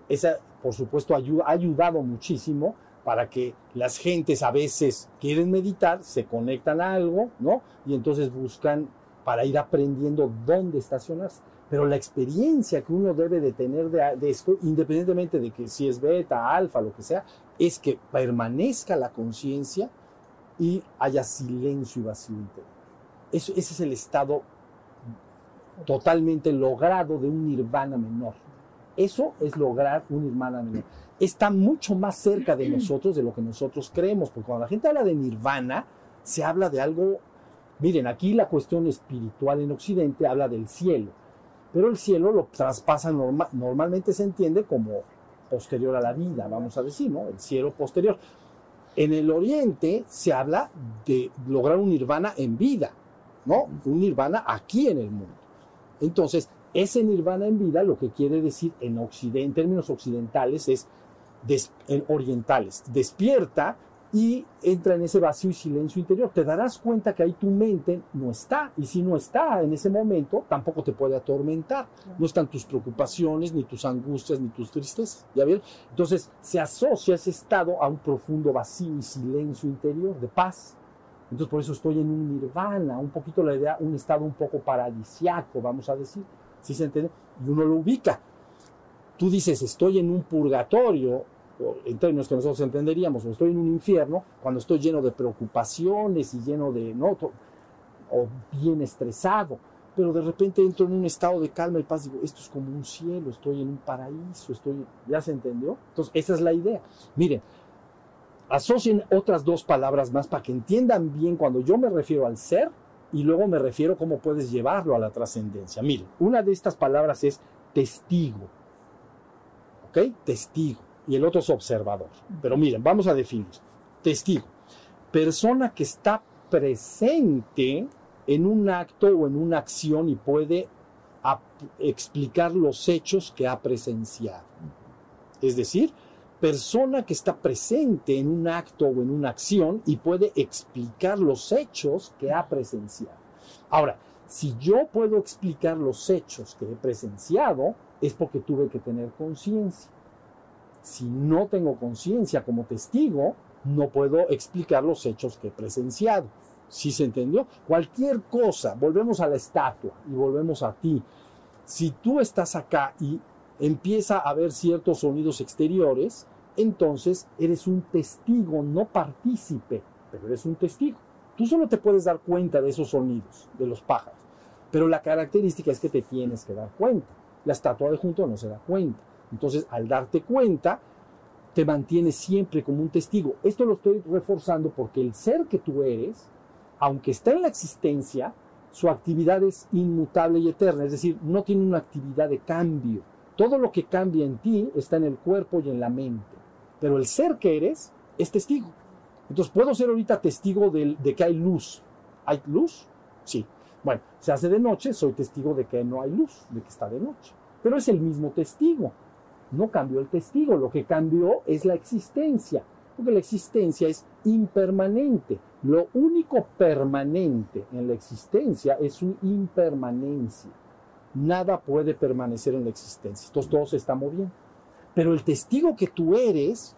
Esa, por supuesto, ha ayudado muchísimo para que las gentes a veces quieren meditar, se conectan a algo, ¿no? Y entonces buscan para ir aprendiendo dónde estacionarse. Pero la experiencia que uno debe de tener de, de esto, independientemente de que si es beta, alfa, lo que sea, es que permanezca la conciencia y haya silencio y vacío interior. Eso, ese es el estado totalmente logrado de un nirvana menor. Eso es lograr un nirvana menor. Está mucho más cerca de nosotros de lo que nosotros creemos, porque cuando la gente habla de nirvana, se habla de algo Miren, aquí la cuestión espiritual en Occidente habla del cielo, pero el cielo lo traspasa norma- normalmente se entiende como posterior a la vida, vamos a decir, ¿no? El cielo posterior. En el Oriente se habla de lograr un nirvana en vida, ¿no? Un nirvana aquí en el mundo. Entonces, ese nirvana en vida lo que quiere decir en, Occidente, en términos occidentales es des- en orientales, despierta y entra en ese vacío y silencio interior. Te darás cuenta que ahí tu mente no está y si no está en ese momento, tampoco te puede atormentar. No están tus preocupaciones, ni tus angustias, ni tus tristezas. ¿Ya vieron? Entonces se asocia ese estado a un profundo vacío y silencio interior de paz. Entonces por eso estoy en un nirvana, un poquito la idea, un estado un poco paradisiaco, vamos a decir. ¿Sí se entiende? Y uno lo ubica. Tú dices, estoy en un purgatorio, en términos que nosotros entenderíamos, o estoy en un infierno, cuando estoy lleno de preocupaciones y lleno de, ¿no? O bien estresado, pero de repente entro en un estado de calma y paz, digo, esto es como un cielo, estoy en un paraíso, estoy, ¿ya se entendió? Entonces, esa es la idea. Miren, asocien otras dos palabras más para que entiendan bien cuando yo me refiero al ser y luego me refiero cómo puedes llevarlo a la trascendencia. Miren, una de estas palabras es testigo. ¿Ok? Testigo. Y el otro es observador. Pero miren, vamos a definir. Testigo. Persona que está presente en un acto o en una acción y puede explicar los hechos que ha presenciado. Es decir, persona que está presente en un acto o en una acción y puede explicar los hechos que ha presenciado. Ahora, si yo puedo explicar los hechos que he presenciado, es porque tuve que tener conciencia. Si no tengo conciencia como testigo, no puedo explicar los hechos que he presenciado. ¿Sí se entendió? Cualquier cosa, volvemos a la estatua y volvemos a ti. Si tú estás acá y empieza a haber ciertos sonidos exteriores, entonces eres un testigo, no partícipe, pero eres un testigo. Tú solo te puedes dar cuenta de esos sonidos, de los pájaros. Pero la característica es que te tienes que dar cuenta. La estatua de junto no se da cuenta. Entonces, al darte cuenta, te mantienes siempre como un testigo. Esto lo estoy reforzando porque el ser que tú eres, aunque está en la existencia, su actividad es inmutable y eterna, es decir, no tiene una actividad de cambio. Todo lo que cambia en ti está en el cuerpo y en la mente. Pero el ser que eres es testigo. Entonces, puedo ser ahorita testigo del- de, que hay luz. ¿Hay luz? Sí. Bueno, se hace de noche, soy testigo de que no hay luz, de que está de noche. Pero es el mismo testigo. No cambió el testigo, lo que cambió es la existencia. Porque la existencia es impermanente. Lo único permanente en la existencia es su impermanencia. Nada puede permanecer en la existencia. Entonces todo se está moviendo. Pero el testigo que tú eres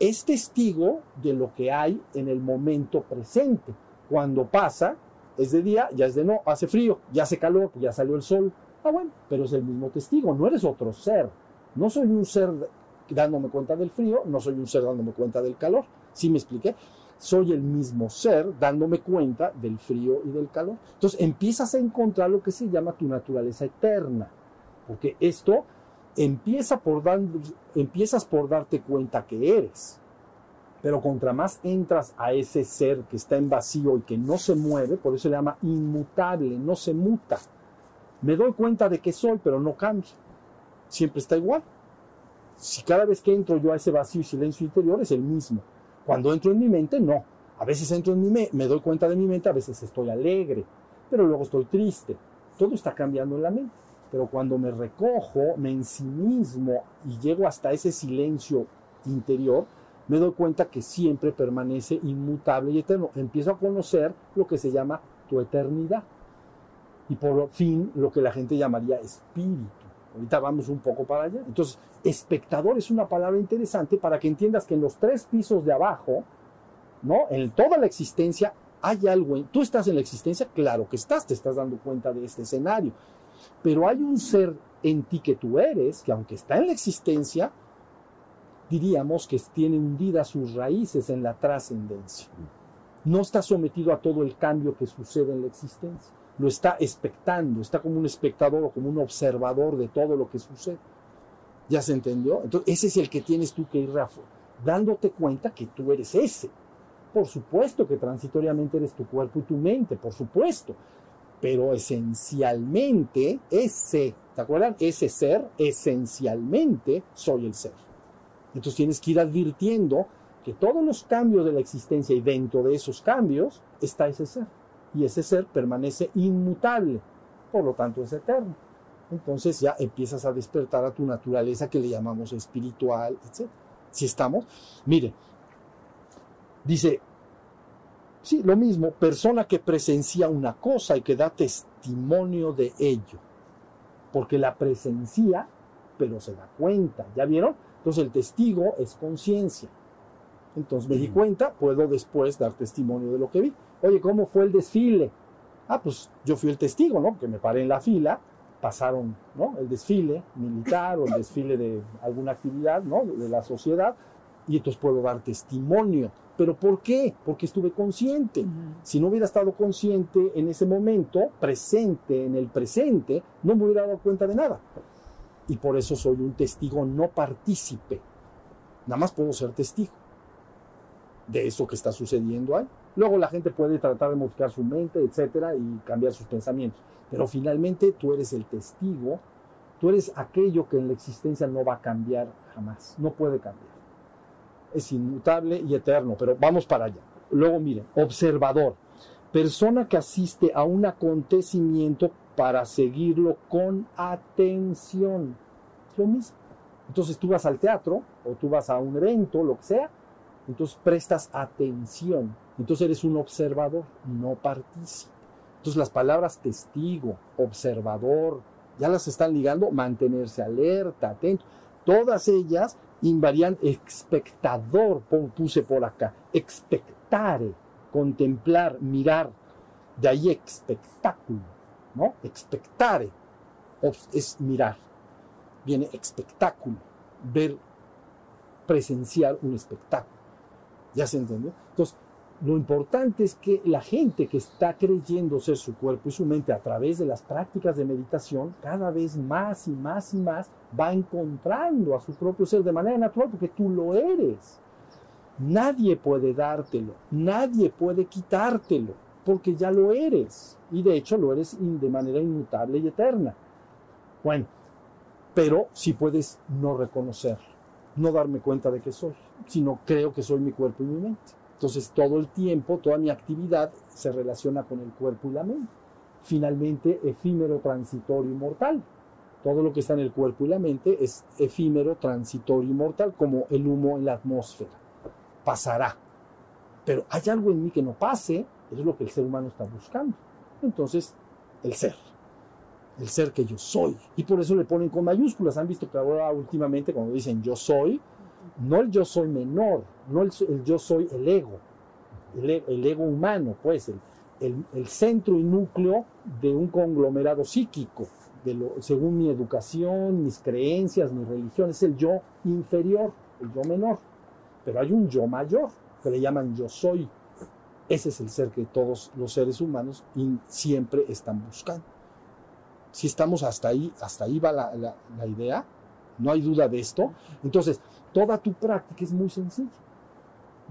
es testigo de lo que hay en el momento presente. Cuando pasa, es de día, ya es de no, hace frío, ya hace calor, ya salió el sol. Ah, bueno, pero es el mismo testigo, no eres otro ser. No soy un ser dándome cuenta del frío, no soy un ser dándome cuenta del calor. ¿Sí me expliqué? Soy el mismo ser dándome cuenta del frío y del calor. Entonces empiezas a encontrar lo que se llama tu naturaleza eterna. Porque esto empieza por empiezas por darte cuenta que eres. Pero contra más entras a ese ser que está en vacío y que no se mueve, por eso se llama inmutable, no se muta. Me doy cuenta de que soy, pero no cambia. Siempre está igual. Si cada vez que entro yo a ese vacío y silencio interior es el mismo. Cuando entro en mi mente, no. A veces entro en mi mente, me doy cuenta de mi mente, a veces estoy alegre, pero luego estoy triste. Todo está cambiando en la mente. Pero cuando me recojo, me ensimismo y llego hasta ese silencio interior, me doy cuenta que siempre permanece inmutable y eterno. Empiezo a conocer lo que se llama tu eternidad. Y por fin lo que la gente llamaría espíritu. Ahorita vamos un poco para allá. Entonces, espectador es una palabra interesante para que entiendas que en los tres pisos de abajo, ¿no? En toda la existencia hay algo. Tú estás en la existencia, claro que estás, te estás dando cuenta de este escenario. Pero hay un ser en ti que tú eres, que aunque está en la existencia, diríamos que tiene hundidas sus raíces en la trascendencia. No está sometido a todo el cambio que sucede en la existencia. Lo está expectando, está como un espectador o como un observador de todo lo que sucede. ¿Ya se entendió? Entonces, ese es el que tienes tú que ir rafo- dándote cuenta que tú eres ese. Por supuesto que transitoriamente eres tu cuerpo y tu mente, por supuesto. Pero esencialmente, ese, ¿te acuerdan? Ese ser, esencialmente, soy el ser. Entonces tienes que ir advirtiendo que todos los cambios de la existencia y dentro de esos cambios está ese ser. Y ese ser permanece inmutable, por lo tanto es eterno. Entonces ya empiezas a despertar a tu naturaleza que le llamamos espiritual, etc. Si estamos, mire, dice, sí, lo mismo, persona que presencia una cosa y que da testimonio de ello, porque la presencia, pero se da cuenta, ¿ya vieron? Entonces el testigo es conciencia. Entonces me di cuenta, puedo después dar testimonio de lo que vi. Oye, ¿cómo fue el desfile? Ah, pues yo fui el testigo, ¿no? Que me paré en la fila, pasaron, ¿no? El desfile militar o el desfile de alguna actividad, ¿no? De la sociedad, y entonces puedo dar testimonio. ¿Pero por qué? Porque estuve consciente. Si no hubiera estado consciente en ese momento, presente, en el presente, no me hubiera dado cuenta de nada. Y por eso soy un testigo no partícipe. Nada más puedo ser testigo de eso que está sucediendo ahí. Luego la gente puede tratar de modificar su mente, etcétera, y cambiar sus pensamientos. Pero finalmente tú eres el testigo, tú eres aquello que en la existencia no va a cambiar jamás, no puede cambiar. Es inmutable y eterno, pero vamos para allá. Luego miren, observador, persona que asiste a un acontecimiento para seguirlo con atención. Es lo mismo. Entonces tú vas al teatro o tú vas a un evento, lo que sea, entonces prestas atención. Entonces eres un observador, no partícipe. Entonces las palabras testigo, observador, ya las están ligando, mantenerse alerta, atento. Todas ellas invarían espectador, puse por acá, expectare, contemplar, mirar. De ahí espectáculo, ¿no? Expectare es mirar. Viene espectáculo, ver, presenciar un espectáculo. ¿Ya se entendió? Entonces, lo importante es que la gente que está creyendo ser su cuerpo y su mente a través de las prácticas de meditación, cada vez más y más y más va encontrando a su propio ser de manera natural porque tú lo eres. Nadie puede dártelo, nadie puede quitártelo, porque ya lo eres. Y de hecho lo eres de manera inmutable y eterna. Bueno, pero si puedes no reconocerlo, no darme cuenta de que soy, sino creo que soy mi cuerpo y mi mente. Entonces todo el tiempo, toda mi actividad se relaciona con el cuerpo y la mente. Finalmente, efímero, transitorio y mortal. Todo lo que está en el cuerpo y la mente es efímero, transitorio y mortal, como el humo en la atmósfera. Pasará. Pero hay algo en mí que no pase, eso es lo que el ser humano está buscando. Entonces, el ser. El ser que yo soy. Y por eso le ponen con mayúsculas. Han visto que ahora últimamente cuando dicen yo soy, no el yo soy menor, no el, yo soy el ego, el, ego humano, pues, el, el, centro y núcleo de un conglomerado psíquico, según mi educación, mis creencias, mi religión, es el yo inferior, el yo menor. Pero hay un yo mayor, que le llaman yo soy. Ese es el ser que todos los seres humanos siempre están buscando. Si estamos hasta ahí, hasta ahí va la, la, la idea, no hay duda de esto. Entonces, toda tu práctica es muy sencilla.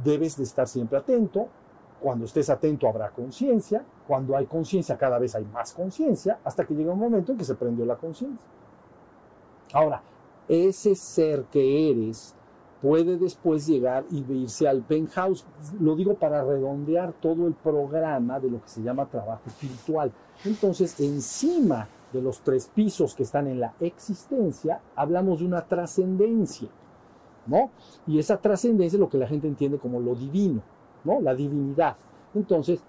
Debes de estar siempre atento. Cuando estés atento habrá conciencia. Cuando hay conciencia cada vez hay más conciencia hasta que llega un momento en que se prendió la conciencia. Ahora, ese ser que eres puede después llegar y irse al penthouse. Lo digo para redondear todo el programa de lo que se llama trabajo espiritual. Entonces, encima de los tres pisos que están en la existencia, hablamos de una trascendencia. ¿No? Y esa trascendencia es lo que la gente entiende como lo divino, ¿no? La divinidad. Entonces,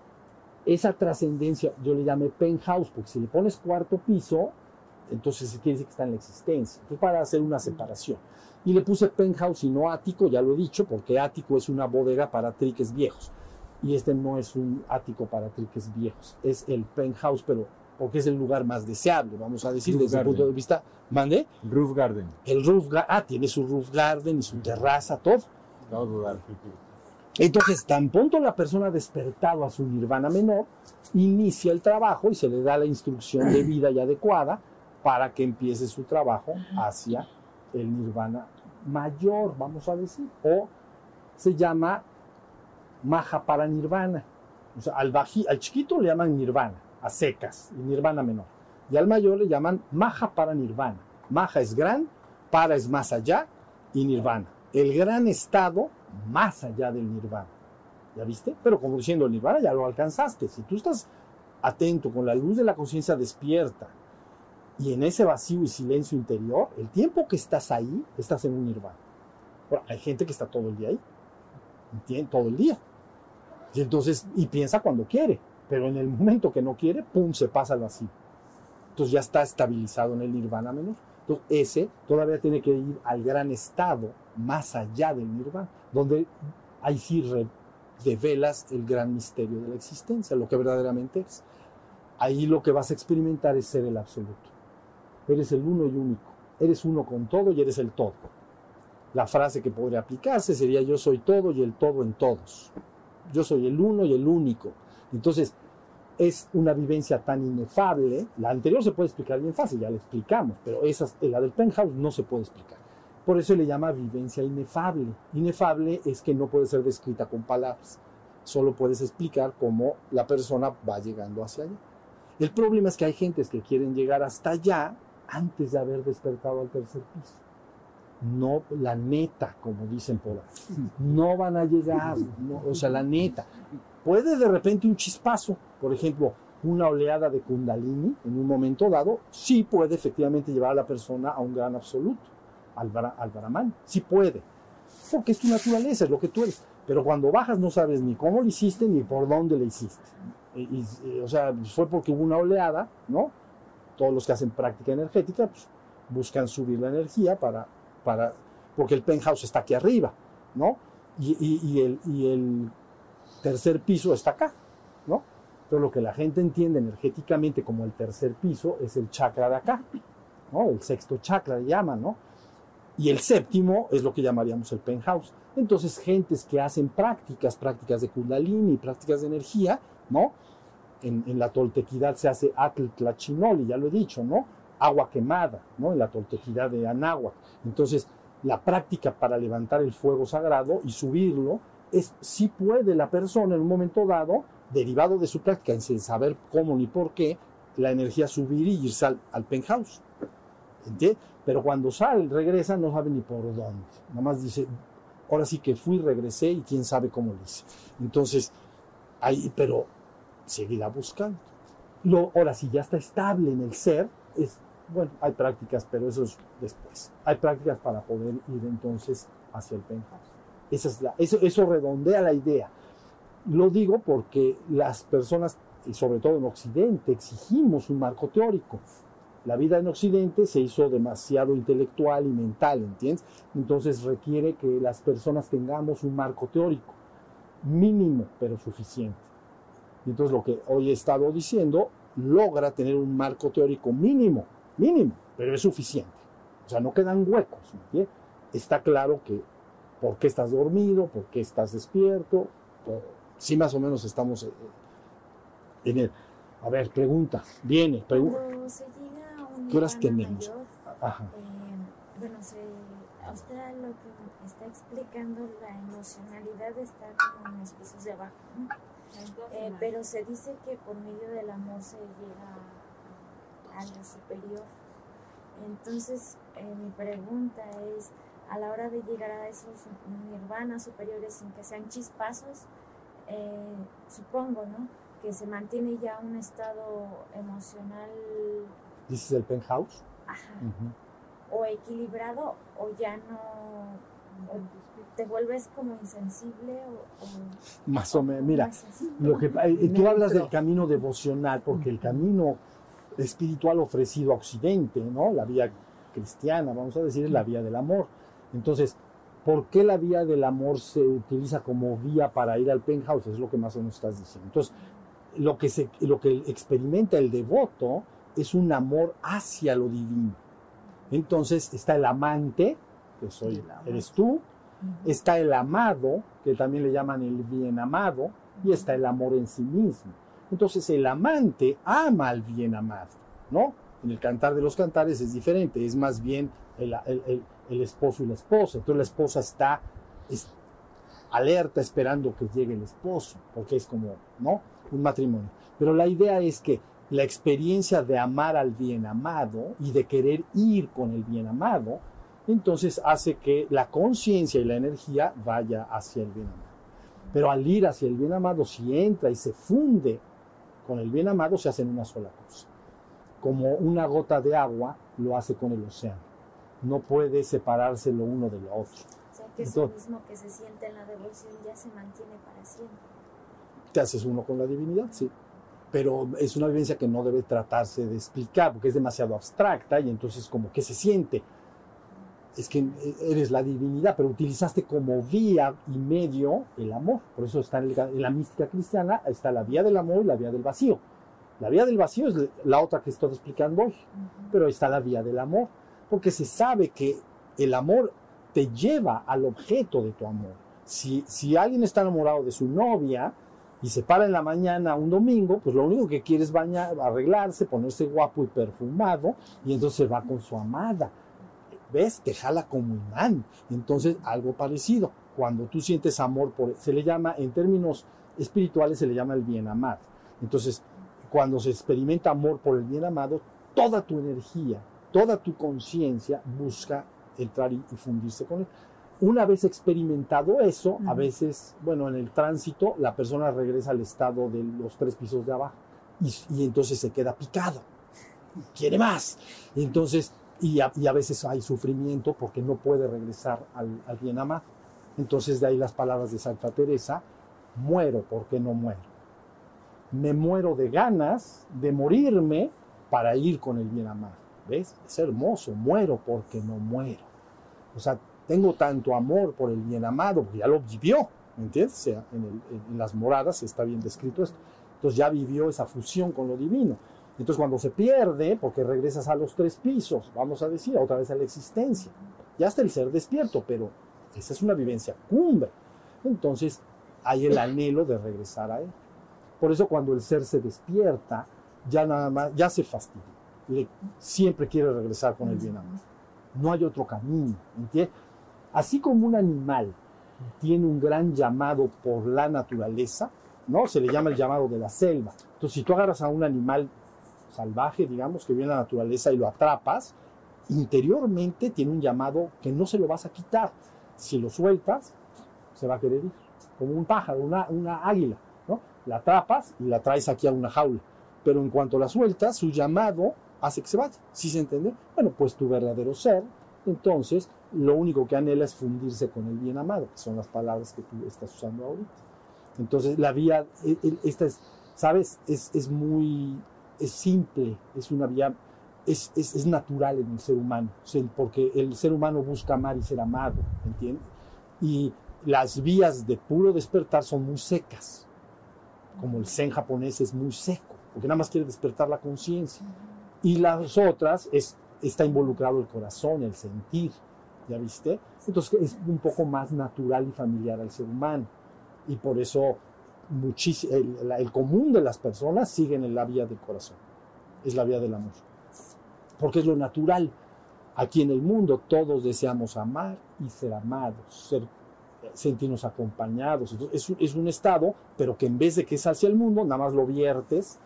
esa trascendencia yo le llamé penthouse, porque si le pones cuarto piso, entonces quiere decir que está en la existencia. Entonces, para hacer una separación. Y le puse penthouse y no ático, ya lo he dicho, porque ático es una bodega para triques viejos. Y este no es un ático para triques viejos, es el penthouse, pero porque es el lugar más deseable, vamos a decir, Roof desde garden. el punto de vista. ¿Mande? Roof Garden. El roof garden, ah, tiene su roof garden y su terraza, todo. Todo dar. Entonces, tan pronto la persona ha despertado a su nirvana menor, inicia el trabajo y se le da la instrucción de vida y adecuada para que empiece su trabajo hacia el nirvana mayor, vamos a decir, o se llama maja para nirvana. O sea, al, baji- al chiquito le llaman nirvana, a secas, y nirvana menor. Y al mayor le llaman maja para nirvana. Maja es gran, para es más allá, y nirvana. El gran estado más allá del nirvana. ¿Ya viste? Pero como diciendo, el nirvana ya lo alcanzaste. Si tú estás atento, con la luz de la conciencia despierta, y en ese vacío y silencio interior, el tiempo que estás ahí, estás en un nirvana. Hay gente que está todo el día ahí, ¿entiendes? Todo el día. Y entonces, y piensa cuando quiere, pero en el momento que no quiere, pum, se pasa al vacío. Entonces ya está estabilizado en el nirvana menor. Entonces ese todavía tiene que ir al gran estado más allá del nirvana, donde ahí sí develas el gran misterio de la existencia, lo que verdaderamente es. Ahí lo que vas a experimentar es ser el absoluto. Eres el uno y único. Eres uno con todo y eres el todo. La frase que podría aplicarse sería yo soy todo y el todo en todos. Yo soy el uno y el único. Entonces, es una vivencia tan inefable. La anterior se puede explicar bien fácil, ya la explicamos, pero esa, la del penthouse no se puede explicar. Por eso le llama vivencia inefable. Inefable es que no puede ser descrita con palabras. Solo puedes explicar cómo la persona va llegando hacia allá. El problema es que hay gentes que quieren llegar hasta allá antes de haber despertado al tercer piso. No, la neta, como dicen por ahí. No van a llegar, no, o sea, la neta. Puede de repente un chispazo, por ejemplo, una oleada de kundalini en un momento dado, sí puede efectivamente llevar a la persona a un gran absoluto, al, al Brahman, sí puede, porque es tu naturaleza, es lo que tú eres. Pero cuando bajas no sabes ni cómo lo hiciste ni por dónde lo hiciste. Y- o sea, fue porque hubo una oleada, ¿no? Todos los que hacen práctica energética pues, buscan subir la energía para, para, porque el penthouse está aquí arriba, ¿no? Y, y- y el, y el tercer piso está acá, ¿no? Pero lo que la gente entiende energéticamente como el tercer piso es el chakra de acá, ¿no? El sexto chakra llaman, ¿no? Y el séptimo es lo que llamaríamos el penthouse. Entonces, gentes que hacen prácticas, prácticas de kundalini, prácticas de energía, ¿no? En, la toltequidad se hace atl tlachinoli, ya lo he dicho, ¿no? Agua quemada, ¿no? En la toltequidad de Anáhuac. Entonces, la práctica para levantar el fuego sagrado y subirlo es si puede la persona en un momento dado, derivado de su práctica, sin saber cómo ni por qué, la energía subir y irse al, al penthouse. Pero cuando sale, regresa, no sabe ni por dónde. Nada más dice, ahora sí que fui, regresé y quién sabe cómo lo hice. Entonces, ahí, pero seguirá buscando. Lo, ahora, si ya está estable en el ser, es, bueno, hay prácticas, pero eso es después. Hay prácticas para poder ir entonces hacia el penthouse. Esa es la, eso, eso redondea la idea. Lo digo porque las personas, y sobre todo en Occidente, exigimos un marco teórico. La vida en Occidente se hizo demasiado intelectual y mental, ¿entiendes? Entonces requiere que las personas tengamos un marco teórico, mínimo, pero suficiente. Entonces lo que hoy he estado diciendo logra tener un marco teórico mínimo, mínimo, pero es suficiente. O sea, no quedan huecos. Está claro que por qué estás dormido, por qué estás despierto, por- sí más o menos estamos eh, en el... A ver, pregunta, viene, pregunta. Cuando se llega a un ¿Qué horas tenemos? mayor, Ajá. eh, bueno, se, a usted lo que está explicando, la emocionalidad está como en los pisos de abajo, ¿no? Eh, pero se dice que por medio del amor se llega a, a lo superior. Entonces, eh, mi pregunta es, a la hora de llegar a esos nirvanas superiores sin que sean chispazos, eh, supongo, ¿no? Que se mantiene ya un estado emocional ¿Dices el penthouse? ajá, o equilibrado o ya no o te vuelves como insensible o, o- Más o menos, mira. Lo que, eh, tú hablas del camino devocional, porque el camino espiritual ofrecido a Occidente, ¿no? La vía cristiana, vamos a decir, es la vía del amor. Entonces, ¿por qué la vía del amor se utiliza como vía para ir al penthouse? Es lo que más o menos estás diciendo. Entonces, lo que, se, lo que experimenta el devoto es un amor hacia lo divino. Entonces, está el amante, que soy, eres tú, está el amado, que también le llaman el bien amado, y está el amor en sí mismo. Entonces el amante ama al bien amado, ¿no? En el cantar de los cantares es diferente, es más bien el, el- el- el esposo y la esposa. Entonces la esposa está, es- alerta esperando que llegue el esposo, porque es como, ¿no? Un matrimonio. Pero la idea es que la experiencia de amar al bien amado y de querer ir con el bien amado, entonces hace que la conciencia y la energía vaya hacia el bien amado. Pero al ir hacia el bien amado, si entra y se funde con el bien amado, se hace en una sola cosa. Como una gota de agua lo hace con el océano. No puede separarse lo uno de lo otro. O sea, que eso mismo que se siente en la devoción ya se mantiene para siempre. te haces uno con la divinidad, sí. Pero es una vivencia que no debe tratarse de explicar porque es demasiado abstracta y entonces como que se siente. Es que eres la divinidad, pero utilizaste como vía y medio el amor. Por eso está en, el- en la mística cristiana, está la vía del amor y la vía del vacío. La vía del vacío es la otra que estoy explicando hoy, pero está la vía del amor, porque se sabe que el amor te lleva al objeto de tu amor. Si, si alguien está enamorado de su novia, y se para en la mañana un domingo, pues lo único que quiere es bañar, arreglarse, ponerse guapo y perfumado, y entonces va con su amada. ¿Ves? Te jala como imán. Entonces, algo parecido. Cuando tú sientes amor por se le llama, en términos espirituales, se le llama el bien amado. Entonces, cuando se experimenta amor por el bien amado, toda tu energía, toda tu conciencia busca entrar y, y fundirse con él. Una vez experimentado eso, a veces, bueno, en el tránsito, la persona regresa al estado de los tres pisos de abajo y, y entonces se queda picado. Quiere más. Y entonces, y a, y a veces hay sufrimiento porque no puede regresar al, al bien amado. Entonces, de ahí las palabras de Santa Teresa: muero porque no muero. Me muero de ganas de morirme para ir con el bien amado. ¿Ves? Es hermoso. Muero porque no muero. O sea, tengo tanto amor por el bien amado, ya lo vivió, ¿me entiendes? O sea, en, en las moradas está bien descrito esto. Entonces ya vivió esa fusión con lo divino. Entonces cuando se pierde, porque regresas a los tres pisos, vamos a decir, otra vez a la existencia, ya está el ser despierto, pero esa es una vivencia cumbre. Entonces hay el anhelo de regresar a él. Por eso cuando el ser se despierta, ya nada más, ya se fastidia. Siempre quiere regresar con el bien amado. No hay otro camino, ¿entiendes? Así como un animal tiene un gran llamado por la naturaleza, ¿no? Se le llama el llamado de la selva. Entonces, si tú agarras a un animal salvaje, digamos, que vive en la naturaleza y lo atrapas, interiormente tiene un llamado que no se lo vas a quitar. Si lo sueltas, se va a querer ir, como un pájaro, una, una águila, ¿no? La atrapas y la traes aquí a una jaula. Pero en cuanto la sueltas, su llamado hace que se vaya. ¿Sí se entiende? Bueno, pues tu verdadero ser, entonces, lo único que anhela es fundirse con el bien amado, que son las palabras que tú estás usando ahorita. Entonces, la vía, e- e- esta es, ¿sabes? Es, es muy, es simple, es una vía, es, es, es natural en el ser humano, porque el ser humano busca amar y ser amado, ¿entiendes? Y las vías de puro despertar son muy secas, como el zen japonés es muy seco, porque nada más quiere despertar la conciencia. Y las otras es, está involucrado el corazón, el sentir, ¿ya viste? Entonces es un poco más natural y familiar al ser humano. Y por eso muchis- el, el común de las personas siguen en la vía del corazón. Es la vía del amor. Porque es lo natural. Aquí en el mundo todos deseamos amar y ser amados, ser, sentirnos acompañados. Entonces, es, es un estado, pero que en vez de que es hacia el mundo, nada más lo viertes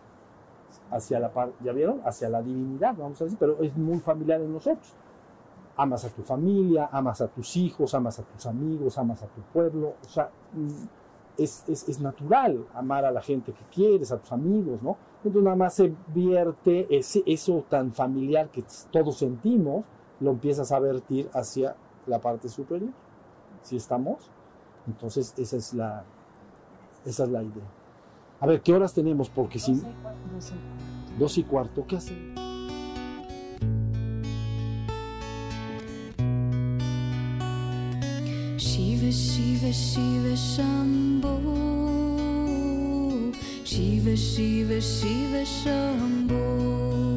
hacia la par- ¿ya vieron? Hacia la divinidad, vamos a decir, pero es muy familiar en nosotros. Amas a tu familia, amas a tus hijos, amas a tus amigos, amas a tu pueblo, o sea, mm, es, es, es natural amar a la gente que quieres, a tus amigos, ¿no? Entonces nada más se vierte ese, eso tan familiar que todos sentimos, lo empiezas a vertir hacia la parte superior. ¿Sí estamos? Entonces esa es la, esa es la idea. A ver, ¿qué horas tenemos? Porque si... Dos y cuarto, ¿qué hacen? Shiva, Shiva, Shiva, Shambho. Shiva, Shiva, Shiva, Shambho.